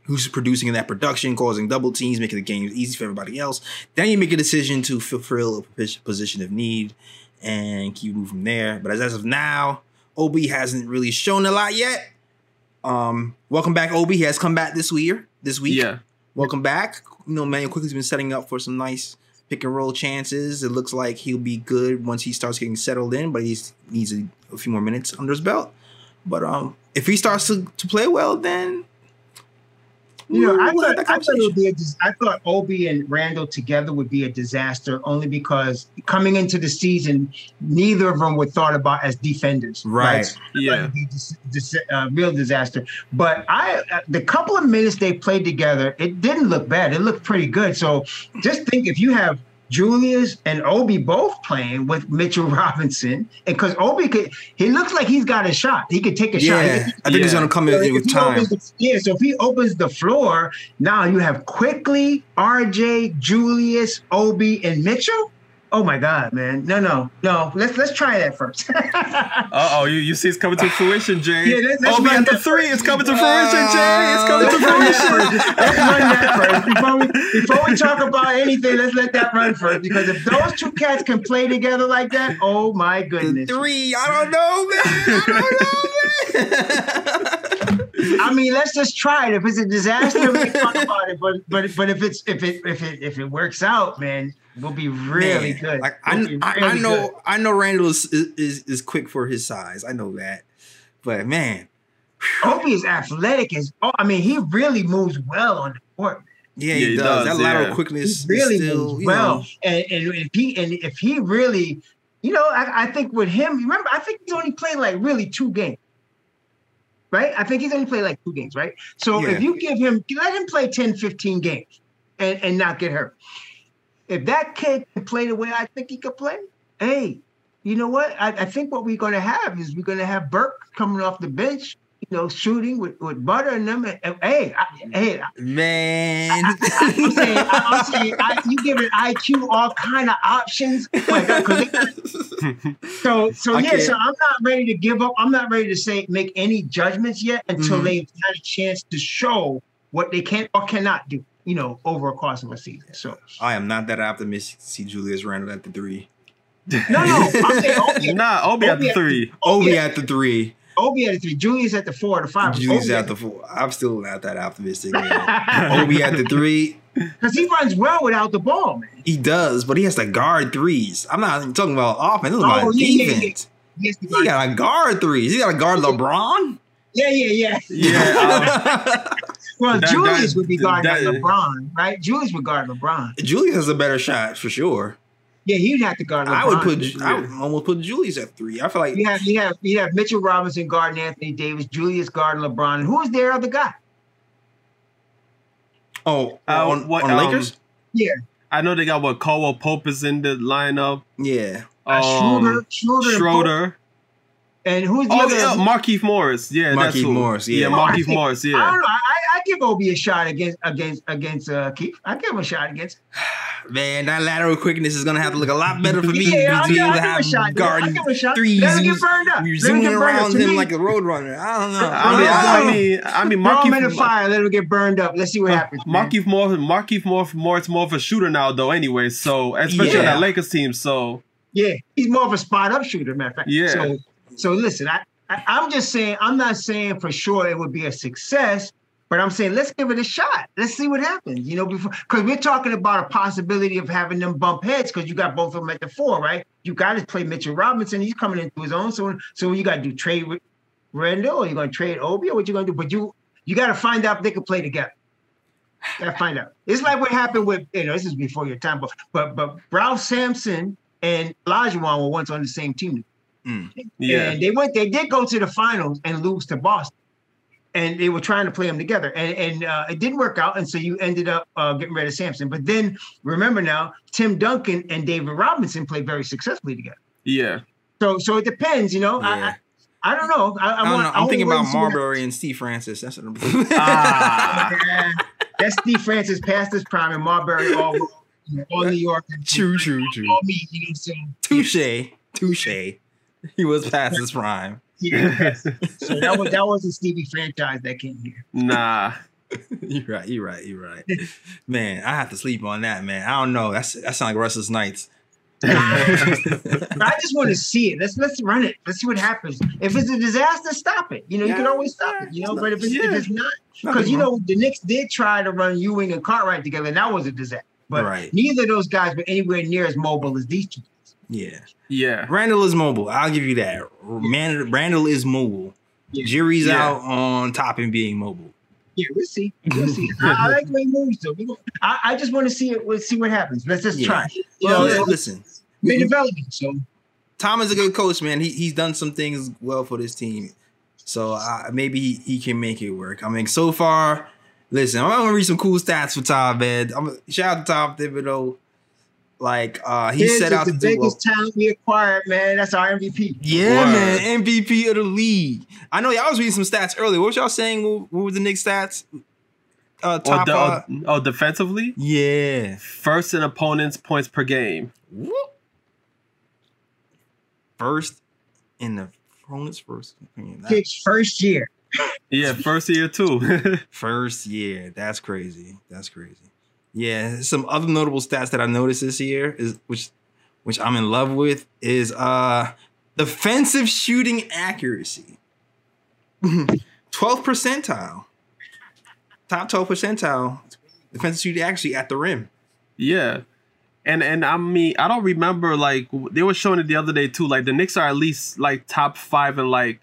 who's producing in that production, causing double teams, making the games easy for everybody else, then you make a decision to fulfill a position of need and keep moving from there. But as, as of now, Obi hasn't really shown a lot yet. Um, welcome back, Obi. He has come back this year. This week. Yeah. Welcome back. You know, Manuel Quickley's been setting up for some nice pick and roll chances. It looks like he'll be good once he starts getting settled in, but he needs a, a few more minutes under his belt. But um, if he starts to, to play well, then You know, I thought, I thought it would be a dis- I thought Obi and Randle together would be a disaster only because coming into the season, neither of them were thought about as defenders. Right. So Yeah. it would be dis- dis- uh, real disaster. But I, uh, the couple of minutes they played together, it didn't look bad. It looked pretty good. So just think if you have Julius and Obi both playing with Mitchell Robinson, and because Obi could, he looks like he's got a shot. He could take a shot. Yeah, could- I think he's gonna come so in with time. opens yeah, so if he opens the floor, now you have Quickley RJ, Julius, Obi, and Mitchell. Oh my God, man! No, no, no. Let's let's try that first. Uh oh, you, you see it's coming to fruition, Jay. Yeah, let's- let's run at the three. It's coming to fruition, Jay. It's coming to let's run that fruition. Let's run that first before we before we talk about anything. Let's let that run first because if those two cats can play together like that, oh my The goodness! three, I don't know, man. I don't know, man. I mean, let's just try it. If it's a disaster, we can talk about it. But but but if it's if it if it if it works out, man, we'll be really Man, good. Like I, We'll I, I know, good. I know Randle is, is is quick for his size. I know that, but man, Obi is athletic as oh, I mean, he really moves well on the court. yeah, Yeah, he, he does. does, That lateral yeah. He quickness really is still, moves well. know, And, and if he and if he really, you know, I, I think with him, remember, I think he's only played like really two games. Right? I think he's only played like two games, right? So Yeah. if you give him let him play 10, 15 games and, and not get hurt. If that kid can play the way I think he could play, hey, you know what? I, I think what we're gonna have is we're gonna have Burke coming off the bench, you know, shooting with, with butter and them. And, and, hey, I, hey, man. I'm saying, I'm saying, I, you IQ all kind of options. Like, so, so I yeah. So I'm not ready to give up. I'm not ready to say make any judgments yet until Mhm. they've had a chance to show what they can or cannot do. You know, over a course of a season. So I am not that optimistic to see Julius Randle at the three. no, no. I'm saying, okay, Nah, Obi at the three. Obi yeah. at the three. Obi at the three, Julius at the four, or the five. Julius Obi at the four. I'm still not that optimistic. Man. Obi at the three. because he runs well without the ball, man. He does, but he has to guard threes. I'm not even talking about offense. Talking Oh, about yeah, yeah, yeah. He He got to guard threes. He got to guard LeBron. yeah, yeah, yeah. Yeah, Well, That- Julius that- would be guarding that- LeBron, right? Julius would guard LeBron. Julius has a better shot for sure. Yeah, he'd have to guard LeBron. I would put. I would almost put Julius at three. I feel like You have you have you have Mitchell Robinson guarding Anthony Davis, Julius guarding LeBron, and who is their other guy? oh Uh, on, what, on um, Lakers. Yeah, I know they got what Caldwell Pope is in the lineup. Yeah, uh, Um, Schroeder, Schroeder, and Pope. Schroeder. And who's the Oh, other? yeah, Markieff Morris. Yeah, that's who. Morris, yeah. yeah, Oh, I Markieff think- Morris. I Yeah, don't know. I, I give Obi a shot against against against uh, Keith. I give him a shot against. man, that lateral quickness is gonna have to look a lot better for me Yeah, to I'll be give, able I'll to give him a have shot. I'll give him a shot. threes. Let him You- get burned up. You're Let zooming get burned up. around To him me, like a road runner. I don't know. I mean, I, I mean, I mean, throw him in the Markieff. fire. Let him get burned up. Let's see what happens. man. Markieff Morris, Markieff Morris, Morris more of a shooter now, though. Anyway, so especially on Yeah. that Lakers team. So Yeah, he's more of a spot up shooter, matter of fact. Yeah. So, so listen, I, I I'm just saying, I'm not saying for sure it would be a success, but I'm saying let's give it a shot. Let's see what happens. You know, before because we're talking about a possibility of having them bump heads because you got both of them at the four, right? You got to play Mitchell Robinson. He's coming into his own. So, so you got to do trade with Randle, or you're going to trade Obi, or what you going to do? But you you got to find out if they can play together. Got to find out. It's like what happened with you know this is before your time, but but but Ralph Sampson and Olajuwon were once on the same team. Yeah, And they went, they did go to the finals and lose to Boston. And they were trying to play them together. And, and uh, it didn't work out. And so you ended up uh, getting rid of Sampson. But then remember now, Tim Duncan and David Robinson played very successfully together. yeah. So so it depends, you know. Yeah. I, I, I don't know. I, I, I don't want, know. I I'm wanna thinking about what Marbury and Steve Francis. That's what I'm. Ah. Yeah, that's Steve Francis past his prime and Marbury all, all New York. true, true, true. All me, you know, so, Touche, touche. He was past his prime. yeah. so that was that was a Stevie franchise that came here. nah. You're right. You're right. You're right. Man, I have to sleep on that, man. I don't know. That's that sounds like restless nights. I just want to see it. Let's let's run it. Let's see what happens. If it's a disaster, stop it. You know, you can always stop it. You know, but if it's, if it's not, because you know the Knicks did try to run Ewing and Cartwright together, and that was a disaster. But Right. neither of those guys were anywhere near as mobile as these two. Yeah. Yeah. Randle is mobile. I'll give you that. Man, Randle is mobile. Yeah. Jury's Yeah. out on top and being mobile. Yeah, we'll see. We'll see. I, I like the way moves though. We go- I, I just want to see it. Let's see what happens. Let's just Yeah. try. You Well, know, listen, we're developing. So Tom is a good coach, man. He he's done some things well for this team, so uh, maybe he, he can make it work. I mean, so far, listen, I'm gonna read some cool stats for Tom, man. I'm shout out to Tom Thibodeau. Like uh, he His set is out the to do well. biggest talent we acquired, man. That's our MVP. Yeah, Word. man, MVP of the league. I know y'all was reading some stats earlier. What was y'all saying? What, what were the Knicks stats? Uh, Oh, top. de- uh, oh, oh, defensively, yeah. first in opponents' points per game. Whoop. First in the opponent's first. opinion. That- Kicks first year. Yeah, first year too. First year. That's crazy. That's crazy. Yeah. Some other notable stats that I noticed this year is which which I'm in love with is uh defensive shooting accuracy. 12th percentile. Top 12 percentile. Defensive shooting accuracy at the rim. yeah, and and I mean I don't remember like they were showing it the other day too. Like the Knicks are at least like top five in like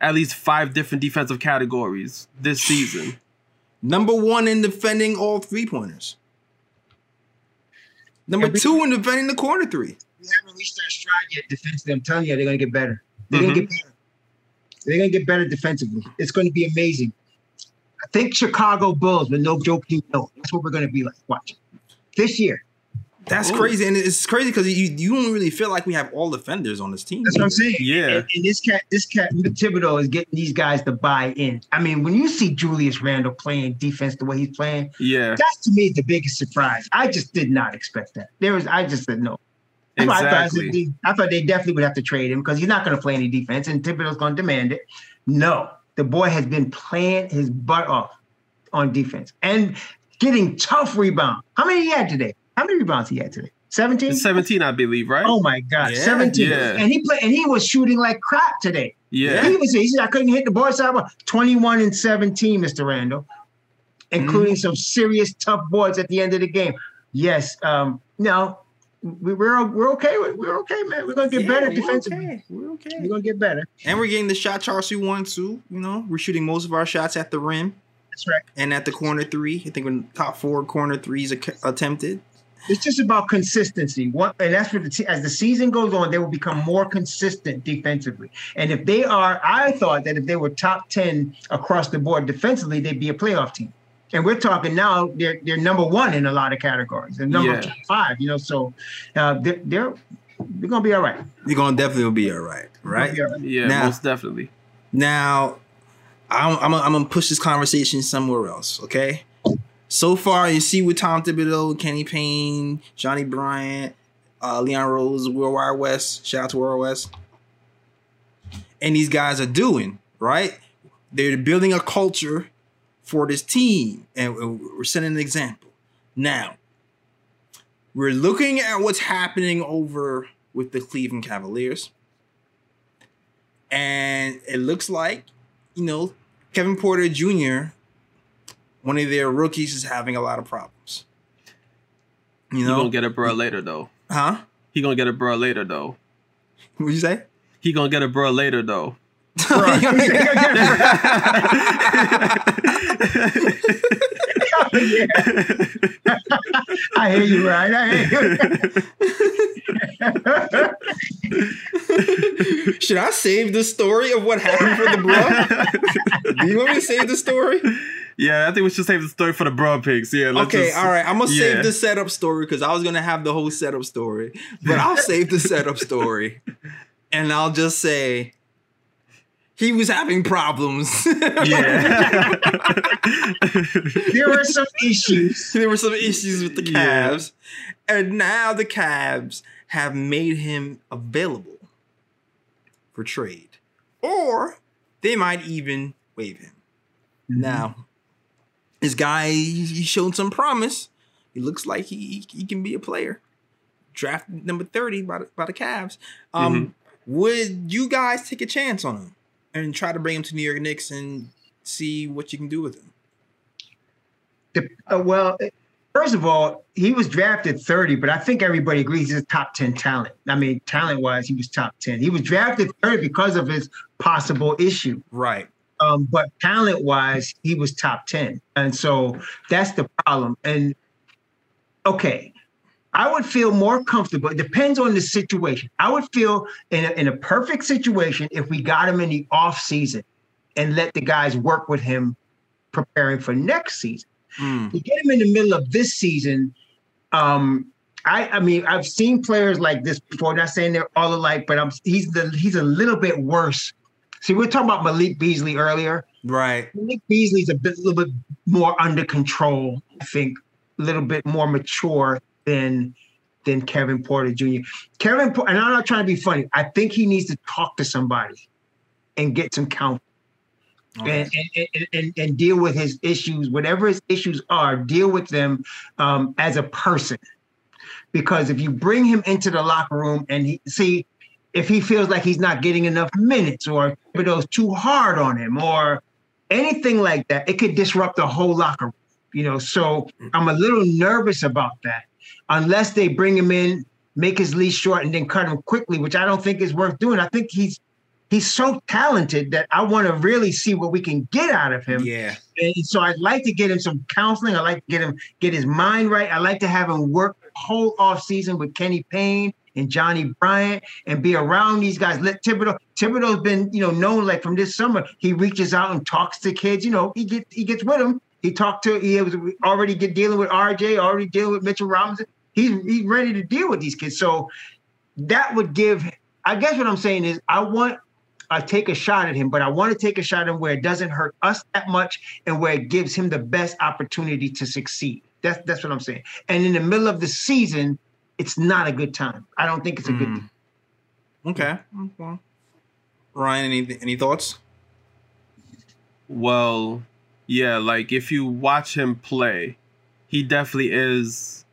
at least five different defensive categories this season. Number one in defending all three pointers. Number we- two in defending the corner three. We haven't reached our stride yet defensively. I'm telling you, they're gonna get better. They're gonna mm-hmm. get better. They're gonna get better defensively. It's gonna be amazing. I think Chicago Bulls, but no joke, you know, that's what we're gonna be like. Watch this year. That's Ooh. crazy, and it's crazy because you you don't really feel like we have all defenders on this team. That's what I'm saying. Yeah. And, and this cat, this cat, Thibodeau is getting these guys to buy in. I mean, when you see Julius Randle playing defense the way he's playing, Yeah, that's to me the biggest surprise. I just did not expect that. There was, I just said no. That's why I thought, I, exactly. they- I thought they definitely would have to trade him because he's not going to play any defense, and Thibodeau's going to demand it. No, the boy has been playing his butt off on defense and getting tough rebound. How many he had today? How many rebounds he had today? 17? 17, I believe, right? Oh my God, Yeah, 17. yeah. And he played and he was shooting like crap today. yeah. He was he said I couldn't hit the ball side. 21 and 17, Mr. Randle, including Mm-hmm. some serious tough boards at the end of the game. Yes, um, no, we, we're we're okay. We're okay, man. We're gonna get Yeah, better defensively. okay. We're okay. We're gonna get better. And we're getting the shot charts we want to. You know, we're shooting most of our shots at the rim That's right. and at the corner three. I think we're top four corner threes attempted. It's just about consistency. What, and that's what the te- as the season goes on, they will become more consistent defensively. And if they are, I thought that if they were top ten across the board defensively, they'd be a playoff team. And we're talking now; they're they're number one in a lot of categories. They're number Yeah. five. You know, so uh, they're, they're they're gonna be all right. You're gonna definitely be all right, right? They'll all right. Yeah, Now- most definitely. Now, I'm, I'm, I'm gonna push this conversation somewhere else. Okay. So far, you see with Tom Thibodeau, Kenny Payne, Johnny Bryant, uh, Leon Rose, World Wide Wes. Shout out to World West. And these guys are doing right. They're building a culture for this team, and we're setting an example. Now, we're looking at what's happening over with the Cleveland Cavaliers and it looks like you know Kevin Porter Jr. one of their rookies is having a lot of problems. You He know, gonna get a bro later though. huh? He gonna get a bro later though. What'd you say? He gonna get a bro later though. Yeah. I hear you, right? I hear you. Should I save the story of what happened for the bro? Do you want me to save the story? Yeah, I think we should save the story for the bro picks. Yeah. Let's Okay, just- all right. I'm gonna yeah. save the setup story because I was gonna have the whole setup story, but I'll save the setup story, and I'll just say he was having problems. Yeah. there were some issues. there were some issues with the Yeah. And now the Cavs have made him available for trade, or they might even waive him. Mm-hmm. Now, this guy he he showed some promise. He looks like he he can be a player. Draft number thirty by the, by the Cavs. Um, would you guys take a chance on him and try to bring him to New York Knicks and see what you can do with him? Uh, well, first of all, he was drafted 30, but I think everybody agrees he's a top 10 talent. I mean, talent wise, he was top 10. He was drafted 30 because of his possible issue. Right. Um, but talent wise, he was top 10. And so that's the problem. And okay, I would feel more comfortable. It depends on the situation. I would feel in a, in a perfect situation if we got him in the off season and let the guys work with him preparing for next season Mm. to get him in the middle of this season, um, I, I mean, I've seen players like this before. Not saying they're all alike, but I'm he's the he's a little bit worse. See, we were talking about Malik Beasley earlier. Right. Malik Beasley's a bit, little bit more under control. I think a little bit more mature than than Kevin Porter Jr. Kevin, and I'm not trying to be funny. I think he needs to talk to somebody and get some count Okay. and, and, and, and, and deal with his issues, whatever his issues are, deal with them um, as a person. Because if you bring him into the locker room and he see if he feels like he's not getting enough minutes or if it was too hard on him or anything like that, it could disrupt the whole locker room. You know, so mm-hmm. I'm a little nervous about that. Unless they bring him in, make his leash short, and then cut him quickly, which I don't think is worth doing. I think he's he's so talented that I want to really see what we can get out of him. Yeah. And so I'd like to get him some counseling. I like to get him get his mind right. I like to have him work whole off season with Kenny Payne and Johnny Bryant and be around these guys. Let Thibodeau. Thibodeau's been you know known like from this summer. He reaches out and talks to kids. You know he gets he gets with them. He talked to he was already get dealing with RJ, already dealing with Mitchell Robinson. He's he's ready to deal with these kids. So that would give. I guess what I'm saying is I want I take a shot at him, but I want to take a shot at him where it doesn't hurt us that much and where it gives him the best opportunity to succeed. That's that's what I'm saying. And in the middle of the season, it's not a good time. I don't think it's a good. Mm. Okay. Well, Ryan, any any thoughts? Well, yeah, like if you watch him play, he definitely is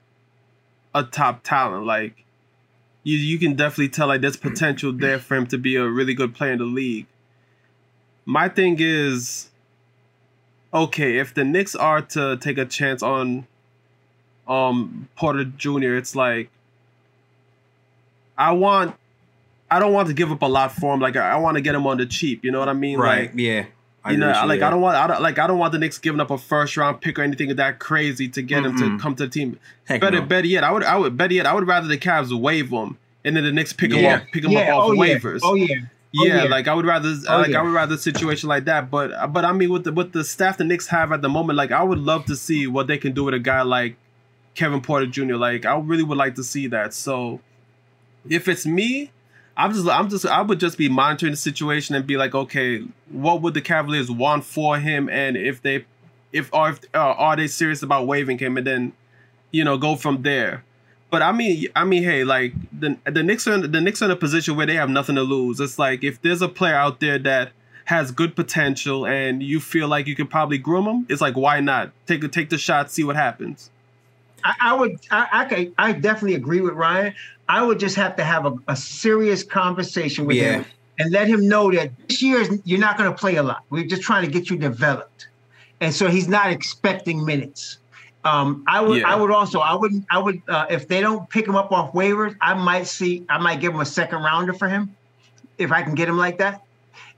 a top talent. Like you you can definitely tell like there's potential there for him to be a really good player in the league. My thing is okay, if the Knicks are to take a chance on um Porter Jr., it's like I want I don't want to give up a lot for him. Like I, I want to get him on the cheap. You know what I mean? Right. Like, yeah. I you know, agree like yeah. I don't want, I don't like, I don't want the Knicks giving up a first round pick or anything that crazy to get him Mm-mm. to come to the team. Heck better, no. better yet, I would, I would, better yet, I would rather the Cavs waive him and then the Knicks pick him up, pick him yeah, up off oh, yeah. waivers. Oh yeah. Oh, yeah, yeah. like I would rather, Oh, like yeah. I would rather a situation like that. But, but I mean, with the with the staff the Knicks have at the moment, like I would love to see what they can do with a guy like Kevin Porter Jr. Like I really would like to see that. So, if it's me, I'm just, I'm just, I would just be monitoring the situation and be like, okay, what would the Cavaliers want for him, and if they, if or if uh, are they serious about waiving him, and then, you know, go from there. But I mean, I mean, hey, like the the Knicks are in, the Knicks are in a position where they have nothing to lose. It's like if there's a player out there that has good potential and you feel like you could probably groom him, it's like why not take take the shot, see what happens. I, I would, I, I, could, I definitely agree with Ryan. I would just have to have a, a serious conversation with Yeah. him and let him know that this year is, you're not going to play a lot. We're just trying to get you developed, and so he's not expecting minutes. Um, I would, Yeah. I would also, I wouldn't, I would, uh, if they don't pick him up off waivers, I might see, I might give him a second rounder for him, if I can get him like that,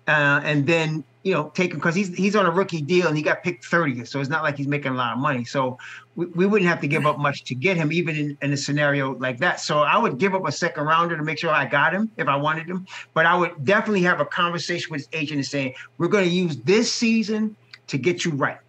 uh, and then you know take him because he's he's on a rookie deal and he got picked 30th, so it's not like he's making a lot of money. So we, we wouldn't have to give up much to get him, even in, in a scenario like that. So I would give up a second rounder to make sure I got him if I wanted him. But I would definitely have a conversation with his agent and saying, we're going to use this season to get you right.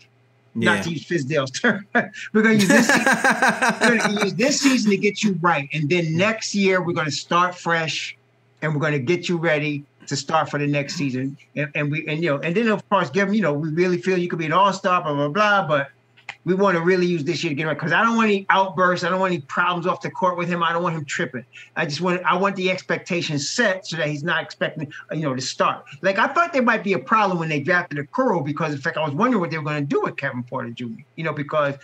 Yeah. Not to use Fizdale's term. we're going to use this. we're going to use this season to get you right, and then next year we're going to start fresh, and we're going to get you ready to start for the next season. And, and we and you know, and then of course give him. You know, we really feel you could be an all star, blah blah blah. But we want to really use this year to get right because I don't want any outbursts. I don't want any problems off the court with him. I don't want him tripping. I just want I want the expectations set so that he's not expecting you know to start. Like I thought there might be a problem when they drafted a Okoro because in fact I was wondering what they were going to do with Kevin Porter Jr. You know because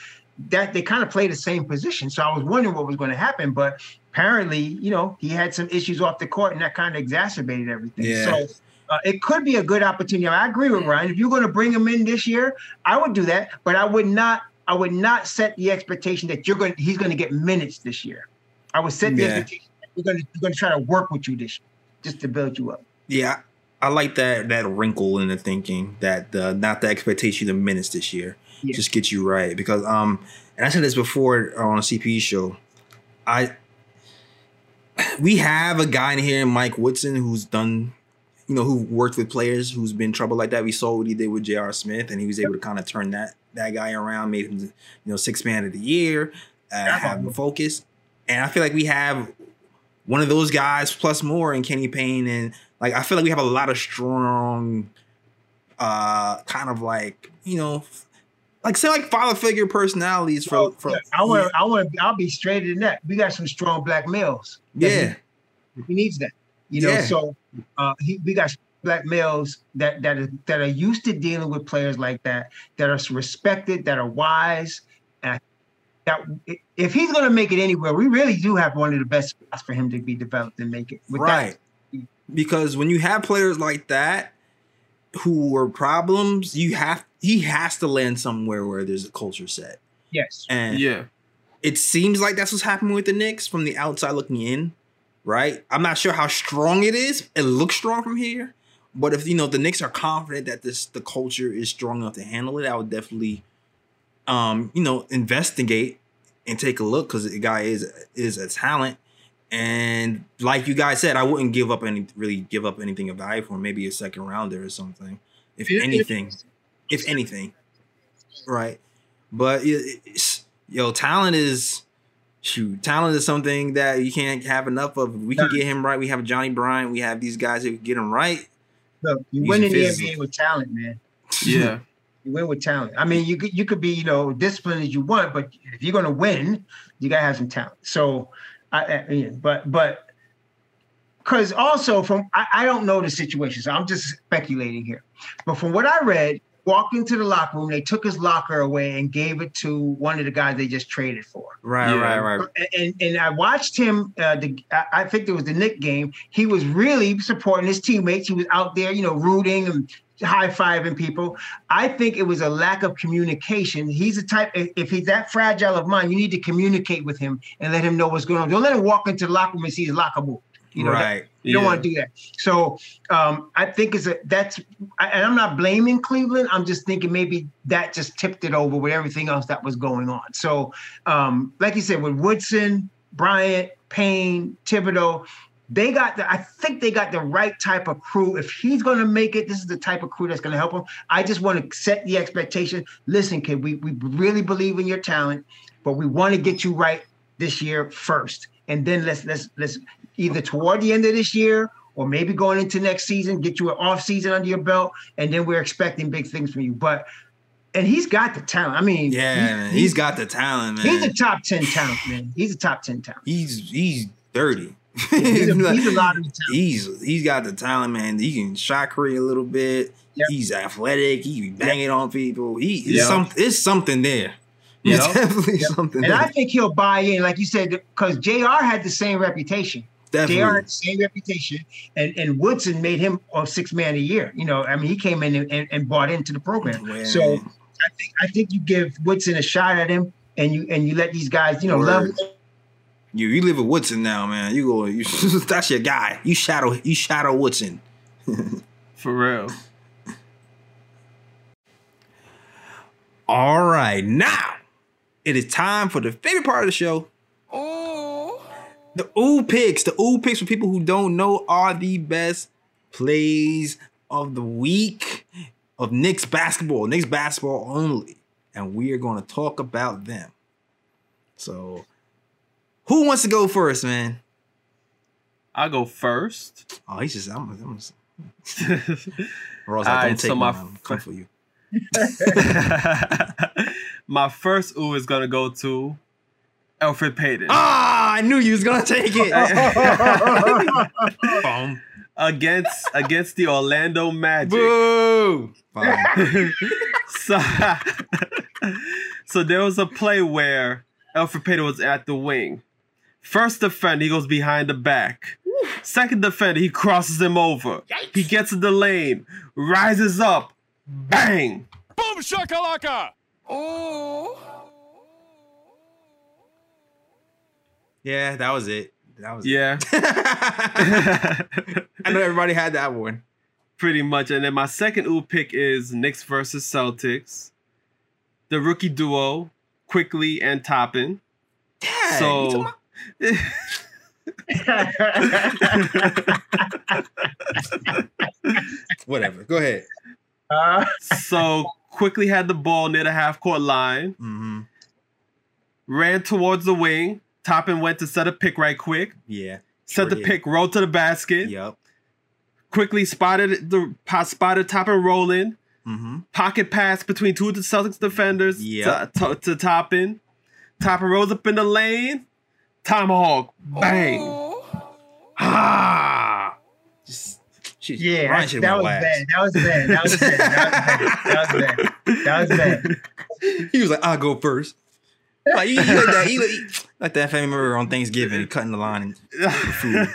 that they kind of play the same position. So I was wondering what was going to happen, but apparently you know he had some issues off the court and that kind of exacerbated everything. Yeah. So. Uh, it could be a good opportunity. I agree with Ryan. If you're going to bring him in this year, I would do that, but I would not. I would not set the expectation that you're going. He's going to get minutes this year. I would set the Yeah. expectation that we're going to we're going to try to work with you this year, just to build you up. Yeah, I like that that wrinkle in the thinking that uh, not the expectation of minutes this year. Yeah. Just get you right because um, and I said this before on a CPE show. I we have a guy in here, Mike Woodson, who's done, you know, who worked with players who's been trouble like that. We saw what he did with J.R. Smith, and he was able to kind of turn that that guy around, made him, you know, six man of the year, uh, have him focus. And I feel like we have one of those guys plus more in Kenny Payne, and like I feel like we have a lot of strong, uh, kind of like you know, like say like father figure personalities for Well, for I want. I want. I'll be straight in that. We got some strong black males. that he- yeah. he needs that. You know, Yeah. so uh, he, we got black males that that are, that are used to dealing with players like that, that are respected, that are wise, and that if he's going to make it anywhere, we really do have one of the best spots for him to be developed and make it. With that- right. Because when you have players like that who were problems, you have he has to land somewhere where there's a culture set. yes. And Yeah, it seems like that's what's happening with the Knicks from the outside looking in, right? I'm not sure how strong it is. It looks strong from here, but if you know the Knicks are confident that this the culture is strong enough to handle it, I would definitely, um, you know, investigate and take a look because the guy is is a talent. And like you guys said, I wouldn't give up any really give up anything of value for him. Maybe a second rounder or something, if If- if- anything, if anything, right? But it- yo, talent is shoot. Talent is something that you can't have enough of. We can Nah. get him right. We have Johnny Bryant. We have these guys who get him right. Look, you He's win in the. NBA with talent, man. yeah, You win with talent. I mean, you could you could be you know disciplined as you want, but if you're going to win, you got to have some talent. So, I, I yeah, but but because also from I, I don't know the situation, so I'm just speculating here. But from what I read, walked into the locker room. They took his locker away and gave it to one of the guys they just traded for. Right, Yeah. right, right. And and, and I watched him. Uh, the I, I think it was the Nick game. He was really supporting his teammates. He was out there, you know, rooting and high fiving people. I think it was a lack of communication. He's a type. If he's that fragile of mind, you need to communicate with him and let him know what's going on. Don't let him walk into the locker room and see his locker move. You know, that- right. you don't want to do that. So um, I think it's a that's I- and I'm not blaming Cleveland. I'm just thinking maybe that just tipped it over with everything else that was going on. So um, like you said, with Woodson, Bryant, Payne, Thibodeau, they got the I think they got the right type of crew. If he's gonna make it, this is the type of crew that's gonna help him. I just want to set the expectation. Listen, kid, we, we really believe in your talent, but we want to get you right this year first. And then let's let's let's either toward the end of this year or maybe going into next season, get you an off season under your belt, and then we're expecting big things from you. But and he's got the talent. I mean, Yeah, he- man. he's got the talent, man. he's a top ten talent, man. He's a top ten talent. he's he's dirty. He's a, he's a lot of talent. He's he's got the talent, man. He can shot create a little bit. Yep. He's athletic. He be banging on people. He it's some it's something there. It's Yep. definitely something And there. I think he'll buy in, like you said, because Jr. had the same reputation. Jr. definitely. had the same reputation, and and Woodson made him a six man a year. You know, I mean, he came in and, and, and bought into the program. Man. So I think I think you give Woodson a shot at him, and you and you let these guys, you know, love. Word. You you live with Woodson now, man. You go. You, that's your guy. You shadow. You shadow Woodson. For real. All right, now it is time for the favorite part of the show. Oh, the ooh picks. The ooh picks for people who don't know are the best plays of the week of Knicks basketball. Knicks basketball only. And we are going to talk about them. So who wants to go first, man? I'll go first. Oh, he's just I'm, I'm just Ross, I don't take so my. Come for you. My first ooh is gonna go to Elfrid Payton Ah, I knew you was gonna take it. Boom. against against the Orlando Magic. Boo. So, so there was a play where Elfrid Payton was at the wing. First defender, he goes behind the back. Second defender, he crosses him over. He gets in the lane, rises up, bang. Boom shakalaka! Oh. Yeah, that was it. That was Yeah, it. I know everybody had that one. pretty much. And then my second ooh pick is Knicks versus Celtics. The rookie duo, Quickley and Toppin. Yeah. So whatever. Go ahead. Uh, so Quickley had the ball near the half court line, Mm-hmm. ran towards the wing. Toppin went to set a pick right quick. Yeah. Set Sure the did. pick, rolled to the basket. Yep. Quickley spotted the po- spotted Toppin rolling. Mm-hmm. Pocket pass between two of the Celtics defenders Yep. to, to, to Toppin. Toppin rolls up in the lane. Tomahawk, bang. Ah. Just, she, yeah, Ryan that, should've that was bad. That was bad. That was bad. That was bad. That was bad. That was bad. He was like, "I'll go first. Like, he, he like that. He, like- like that family member on Thanksgiving, cutting the line and food.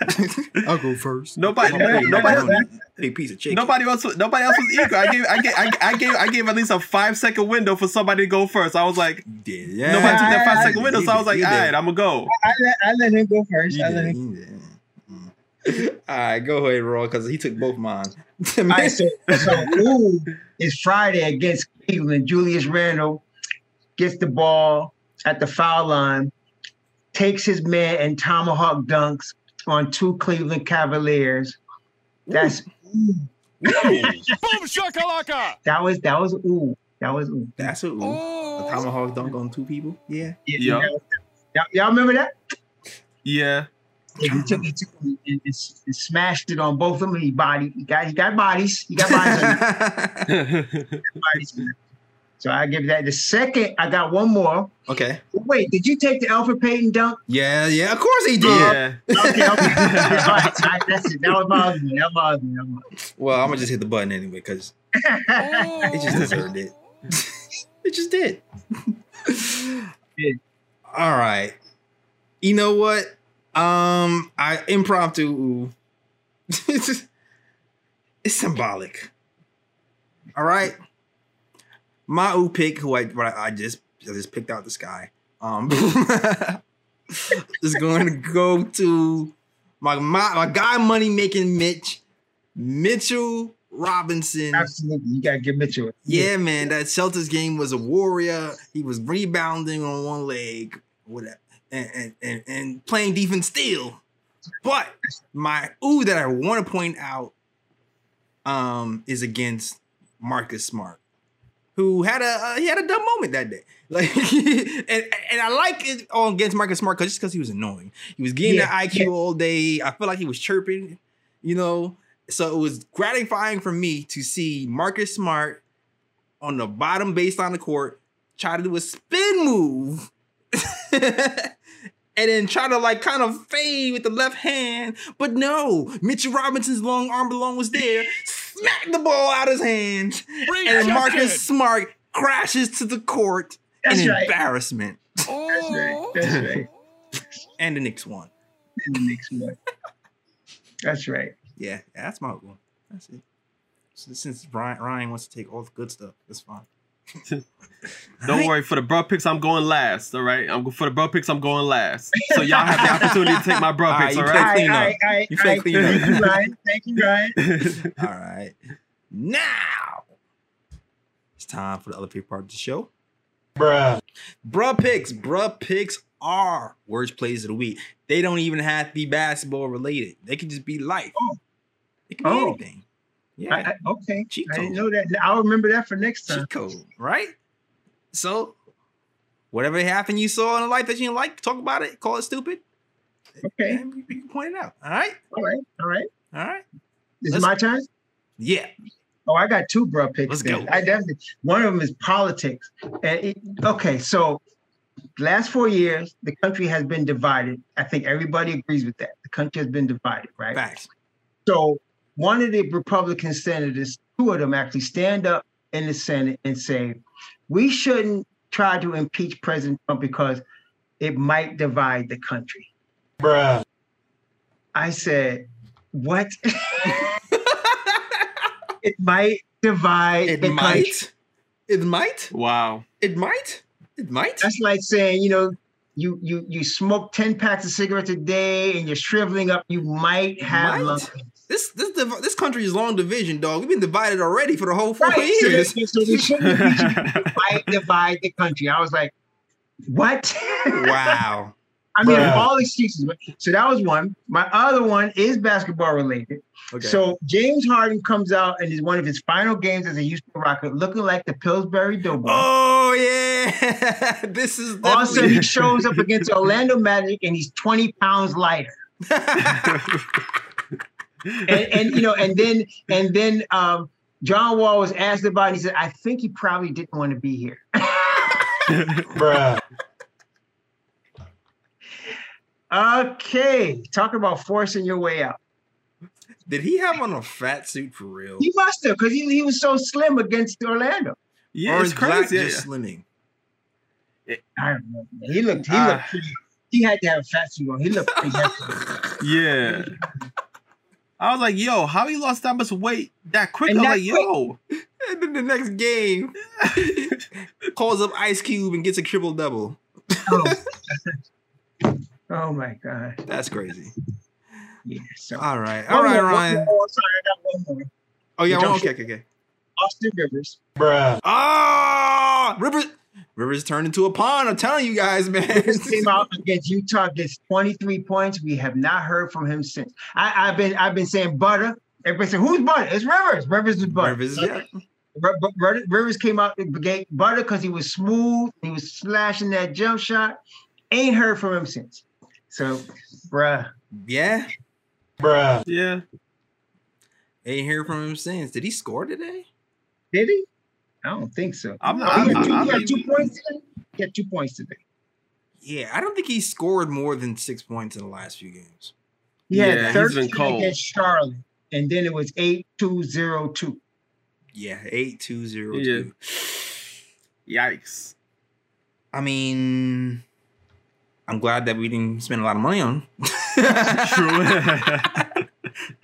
I'll go first. Nobody, Hey, nobody, Hey, piece of chicken. nobody else, nobody else was eager. I gave, I gave, I, I gave, I gave at least a five second window for somebody to go first. I was like. Yeah. nobody took that five I- second window, so I was like, You all did. right, I'm gonna go. I let, I let him go first. You I let him. you did. Mm. All right, go ahead, Roy, because he took both mine. All right, so, so ooh, it's Friday against Cleveland. Julius Randle gets the ball at the foul line, takes his man and tomahawk dunks on two Cleveland Cavaliers. That's ooh. Boom shakalaka! that was that was ooh. That was ooh. That's a ooh. A tomahawk dunk on two people. Yeah. Yeah. Y'all, y'all remember that? Yeah, Yeah, he took, he took and, and, and smashed it on both of them. He body, he got, he got bodies. He got bodies. on bodies. So I give that the second. I got one more. okay. Wait, did you take the Elfrid Payton dunk? Yeah, yeah. Of course he did. yeah. Okay, okay. All right, all right, that's it. That was my argument. That was my argument. That was my argument. Well, I'm gonna just hit the button anyway because It just deserved it. it just did. Yeah. All right. You know what? Um, I impromptu. it's symbolic. All right. My ooh pick, who I I I just I just picked out this guy, Um, is going to go to my my, my guy, money making Mitch Mitchell Robinson. Absolutely, you gotta give Mitchell. Yeah, man, that Celtics game was a warrior. He was rebounding on one leg, whatever, and and and, and playing defense still. But my ooh that I want to point out um is against Marcus Smart, who had a uh, he had a dumb moment that day. Like, and and I like it all against Marcus Smart because just because he was annoying. He was getting Yeah, the IQ yeah. all day. I feel like he was chirping, you know. So it was gratifying for me to see Marcus Smart on the bottom baseline of the court try to do a spin move. And then try to like kind of fade with the left hand, but no, Mitchell Robinson's long arm alone was there, smacked the ball out of his hands, and then Marcus Smart crashes to the court That's in right. embarrassment. That's right. That's right. And the Knicks won. And the next one. That's right. Yeah, yeah, that's my one. That's it. So since Ryan, Ryan wants to take all the good stuff, that's fine. Don't worry, for the bro picks, I'm going last. All right, I'm for the bro picks, I'm going last. So y'all have the opportunity to take my bro All right, picks. you All play right. clean up. Aye, aye, You play aye. clean up. Thank you, Ryan. Thank you, Ryan. All right. Now it's time for the other pick part of the show. Bruh. Bruh picks. Bruh picks are worst plays of the week. They don't even have to be basketball related. They can just be life. Oh. It can be Oh. anything. Yeah. I, I, okay. Cheat I didn't know that. I'll remember that for next time. cheat code, right? So, whatever happened you saw in a life that you didn't like, talk about it, call it stupid. Okay. and you can point it out. All right, All right. All right. all right. Is Let's- it my turn? Yeah, Oh, I got two bro picks. Let's then. go. I definitely one of them is politics. And it, okay, so last four years, the country has been divided. I think everybody agrees with that. The country has been divided, right? facts. So one of the Republican senators, two of them actually stand up in the Senate and say, we shouldn't try to impeach President Trump because it might divide the country. Bruh. I said, what? it might divide It the country. might. It might. wow. It might. It might. That's like saying, you know, you you you smoke 10 packs of cigarettes a day and you're shriveling up, you might have Might? lung cancer. This this div- this country is long division, dog. We've been divided already for the whole four Right. Years. they- so we shouldn't be divide the country. I was like, what? wow. I mean, Bruh. all excuses. but- So that was one. My other one is basketball related. Okay. So James Harden comes out and is one of his final games as a Houston Rocket, looking like the Pillsbury Doughboy. oh yeah, this is All of a sudden, definitely- he shows up against Orlando Magic and he's 20 pounds lighter. And, and you know, and then and then um, John Wall was asked about it. He said, I think he probably didn't want to be here. Bruh. okay. Talk about forcing your way out. Did he have on a fat suit for real? He must have, because he, he was so slim against Orlando. Yeah, or it's is Black crazy. just slimming? I don't know. He looked he Ah. looked pretty. He had to have a fat suit on. He looked pretty. Yeah. I was like, yo, how he lost that much weight that quick? And I was that like, yo. And then the next game, calls up Ice Cube and gets a triple double. Oh. oh my god. That's crazy. Yeah. So All right, One all right, more, Ryan. more. Sorry, I got one more. Oh yeah, one- okay, okay, okay. Austin Rivers. Bruh. Ah, Rivers. Rivers turned into a pond. I'm telling you guys, man. Rivers came out against Utah, gets 23 points. We have not heard from him since. I, I've been I've been saying butter. Everybody said, who's butter? It's Rivers. Rivers is butter. Rivers, yeah. Rivers came out the gate butter because he was smooth. He was slashing that jump shot. Ain't heard from him since. So, bruh. Yeah. Bruh. Yeah. Ain't hear from him since. Did he score today? Did he? I don't think so. I'm not. he I, got two, I, he I, got two points today. He got two points today. Yeah, I don't think he scored more than six points in the last few games. He Yeah, had he's 13 been cold. against Charlotte, and then it was 8 2 0 2. Yeah, eight two zero two. Yeah. Yikes. I mean, I'm glad that we didn't spend a lot of money on. him. True.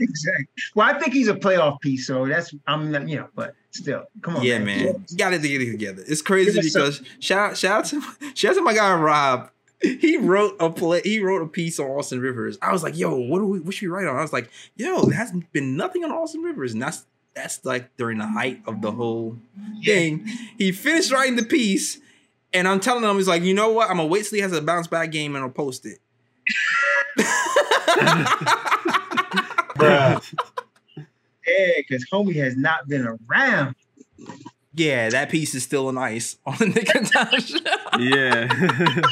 Exactly. Well, I think he's a playoff piece, so that's I'm not, you know, but still, come on. yeah, man, you got to get it together. It's crazy Give us some- because shout out, shout out to shout out to my guy Rob. He wrote a play. He wrote a piece on Austin Rivers. I was like, "Yo, what do we? What should we write on?" I was like, "Yo, there hasn't been nothing on Austin Rivers," and that's that's like during the height of the whole thing. He finished writing the piece, and I'm telling him, he's like, "You know what? I'm gonna wait till he has a bounce back game, and I'll post it." bruh, Yeah, because homie has not been around. yeah, that piece is still on ice on the Nick and yeah.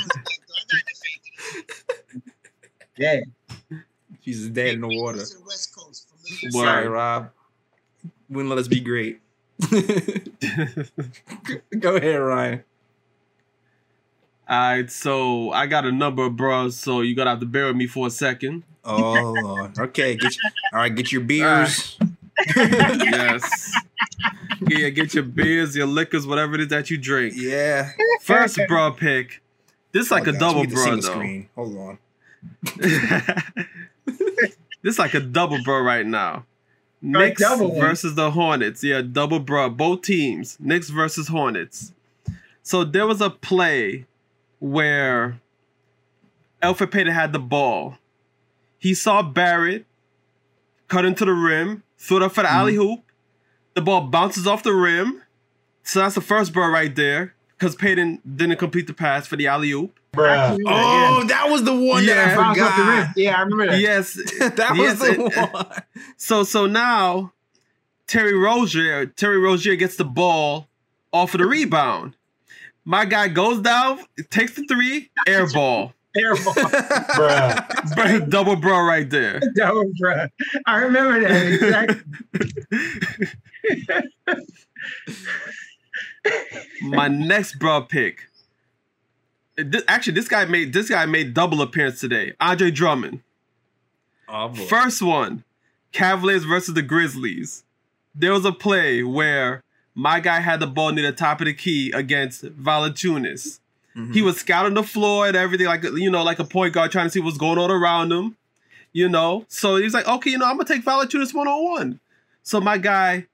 Yeah. She's dead in the water. West Coast from Sorry, Rob. Wouldn't let us be great. Go ahead, Ryan. Alright, so I got a number of bros, so you're gonna have to bear with me for a second. Oh Lord. Okay, get your, all right, get your beers. yes. Yeah, get your beers, your liquors, whatever it is that you drink. yeah. First bro pick. This is like Oh, a gosh, double we need the bro though. Screen. Hold on. this like a double bro right now. Right, Knicks double one. versus the Hornets. Yeah, double bro. Both teams. Knicks versus Hornets. So there was a play where Elfrid Payton had the ball. He saw Barrett cut into the rim, threw it up for the Mm-hmm. alley oop. The ball bounces off the rim. So that's the first bro right there. Because Payton didn't complete the pass for the alley oop. bruh, Oh, that was the one Yeah. that I Bounce the forgot. Yeah, I remember that. Yes. that was Yes, the it- one. So so now Terry Rozier, Terry Rozier gets the ball off of the rebound. My guy goes down, takes the three, air ball. Air ball. bruh, Double bro right there. Double bro. I remember that exactly. My next bro pick. This- actually, this guy made this guy made double appearance today. Andre Drummond. Oh. First one, Cavaliers versus the Grizzlies. There was a play where my guy had the ball near the top of the key against Valanciunas. Mhm. He was scouting the floor and everything, like you know, like a point guard trying to see what's going on around him. You know, so he's like, okay, you know, I'm gonna take Valanciunas one on one. So my guy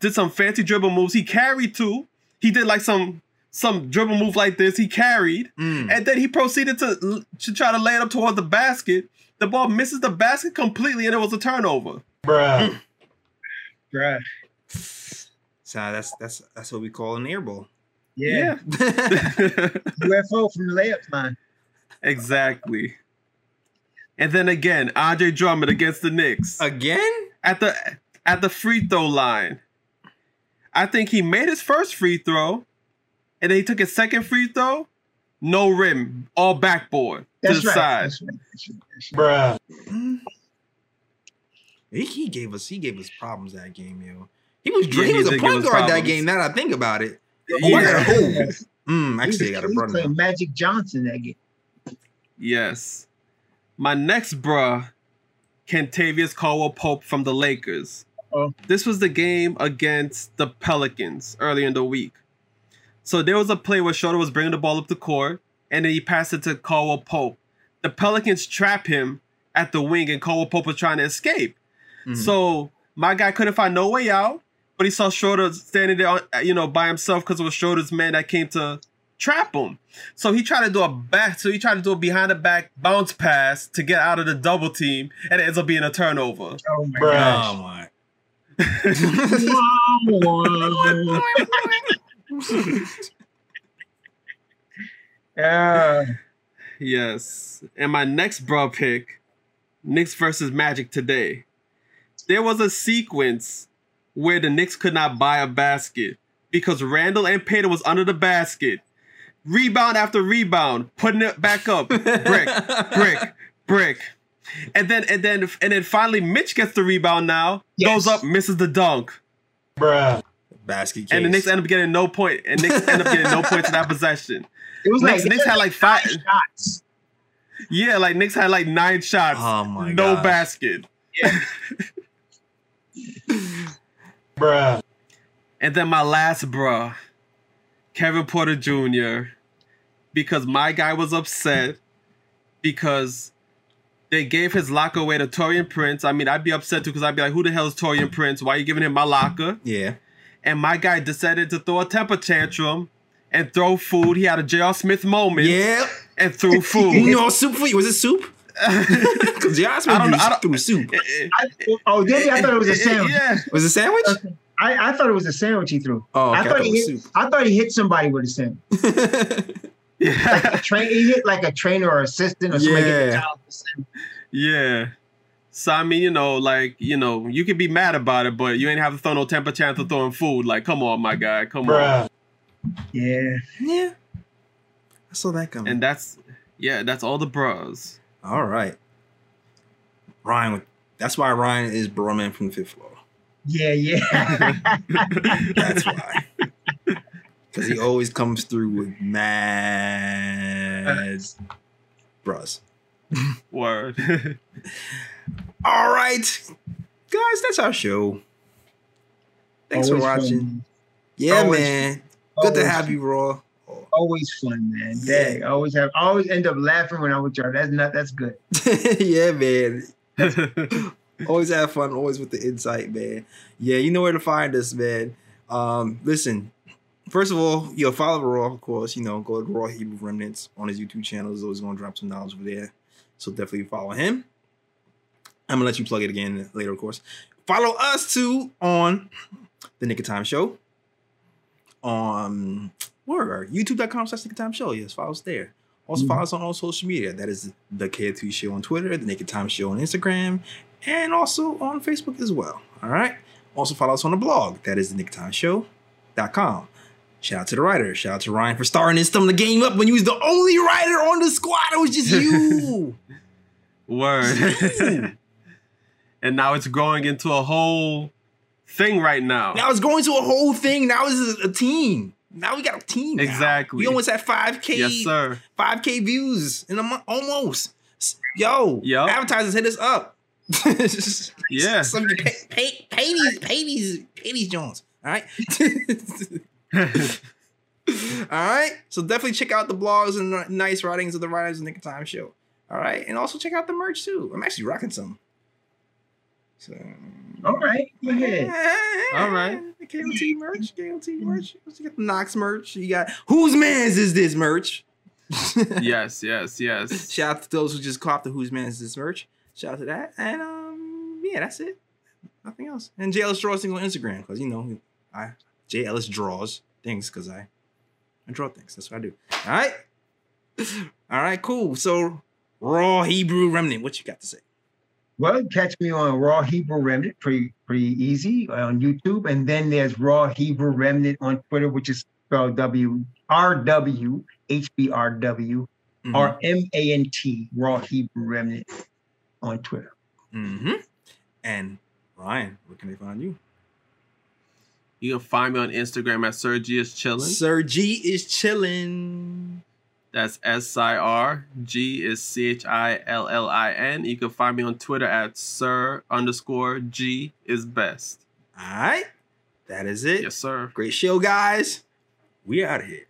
did some fancy dribble moves. He carried two. He did like some some dribble move like this. He carried, Mm. and then he proceeded to to try to lay it up towards the basket. The ball misses the basket completely, and it was a turnover. bruh, Bruh. So that's that's that's what we call an air ball. Yeah. UFO from the layup line. exactly. And then again, Andre Drummond against the Knicks Again? at the at the free throw line. I think he made his first free throw, and then he took his second free throw. No rim, all backboard That's to the right. side. That's right. That's right. Bruh. He, he gave us he gave us problems that game, yo. He was Yeah, he, he was a point us guard that game. Now that I think about it. Yeah. Oh, Mm, He actually, I was- got a brother. Magic Johnson that game. Yes. My next bruh, Kentavious Caldwell Pope from the Lakers. Oh. This was the game against the Pelicans early in the week. So there was a play where Schroeder was bringing the ball up the court, and then he passed it to Caldwell Pope. The Pelicans trap him at the wing, and Caldwell Pope was trying to escape. Mhm. So my guy couldn't find no way out, but he saw Schroeder standing there, uh, you know, by himself because it was Schroeder's man that came to trap him. So he tried to do a back, so he tried to do a behind the back bounce pass to get out of the double team, and it ends up being a turnover. Oh my Bruh. gosh. Oh my. Yeah. Yes. And my next bro pick, Knicks versus Magic today. There was a sequence where the Knicks could not buy a basket because Randle and Payton was under the basket. Rebound after rebound, putting it back up. Brick, brick, brick. And then and then and then finally Mitch gets the rebound now, Yes. goes up, misses the dunk. bruh, Basket case. And the Knicks end up getting no point. And Knicks end up getting no points in that possession. It was Knicks- like Knicks had like five- shots. Yeah, like Knicks had like nine shots. Oh my no gosh. basket. bruh, And then my last bruh, Kevin Porter Jr., because my guy was upset because they gave his locker away to Taurean Prince. I mean, I'd be upset too because I'd be like, who the hell is Taurean Prince? Why are you giving him my locker? Yeah. And my guy decided to throw a temper tantrum and throw food. He had a J.R. Smith moment Yeah. and threw food. You know, soup for you. Was it soup? Because J.R. I Smith don't- I don't- threw soup. Eh, eh, I, oh, oh did he? I thought it was a eh, sandwich. Yeah. Was it sandwich? I, I thought it was a sandwich he threw. Oh, okay. I I thought thought he hit, soup. I thought he hit somebody with a sandwich. Yeah. A train, he hit like a trainer or assistant or somebody. Yeah. child with a sandwich. Yeah. So I mean, you know, like, you know, you can be mad about it, but you ain't have to throw no temper tantrum throwing food. Like, come on, my guy. Come on. Yeah. yeah. I saw that coming. And that's yeah, that's all the bros. All right. Ryan, that's why Ryan is Broman from the fifth floor. Yeah, yeah. That's why. Because he always comes through with mad bros. Word. All right. Guys, that's our show. Thanks Always for watching. Fun. Yeah, Always man. Good to have you, Raw. Always fun, man. Yeah. Dang, I always have. I always end up laughing when I'm with y'all. That's not. That's good. yeah, man. always have fun, always with the insight, man. Yeah, you know where to find us, man. Um, listen, first of all, yo, follow Raw, of course. You know, go to Raw Hebrew Remnants on his YouTube channel. He's always gonna drop some knowledge over there. So definitely follow him. I'm gonna let you plug it again later, of course. Follow us too on the Knick of Time Show. On where youtube.com slash of Time Show. Yes, follow us there. Also follow us on all social media. That is the KF2 Show on Twitter, the Knick of Time Show on Instagram, and also on Facebook as well. All right. Also follow us on the blog. That is the nakedtimeshow.com. Shout out to the writer. Shout out to Ryan for starting and stumbling the game up when you was the only writer on the squad. It was just you. Word. and now it's growing into a whole thing right now. now it's going to a whole thing. Now it's a team. Now we got a team. now. Exactly. We almost at 5K. Yes, sir. 5K views in a month. Almost. Yo. Yup. Advertisers hit us up. Yeah. Some, pay, pay, pay these, pay these, pay these Jones. All right. All right. So definitely check out the blogs and nice writings of the Writers of Nick Time show. All right. And also check out the merch too. I'm actually rocking some. So All right. Go ahead. All right. The KOT merch, KOT merch. You got the Knox merch. You got whose man's is this merch? yes, yes, yes. Shout out to those who just copped the whose man's is this merch. Shout out to that. And um, yeah, that's it. Nothing else. And J Ellis draws things on Instagram because you know I J Ellis draws things because I I draw things. That's what I do. All right. All right. Cool. So raw Hebrew remnant. What you got to say? Well, catch me on Raw Hebrew Remnant, pretty pretty easy on YouTube, and then there's Raw Hebrew Remnant on Twitter, which is spelled W R W H B R W Mm-hmm. or M A N T Raw Hebrew Remnant on Twitter. Mm-hmm. And Ryan, where can they find you? You can find me on Instagram at Sir G is chillin'. Sir G is chilling. That's S I R. G is C H I L L I N. You can find me on Twitter at Sir underscore G is best. All right. That is it. Yes, sir. Great show, guys. We out of here.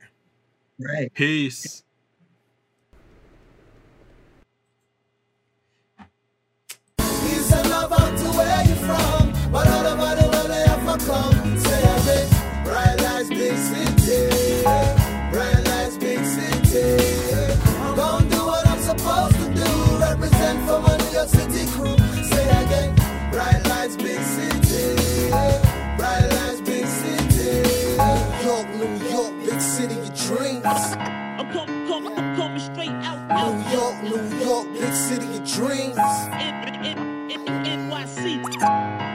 Right. Peace. Peace city of dreams. NYC.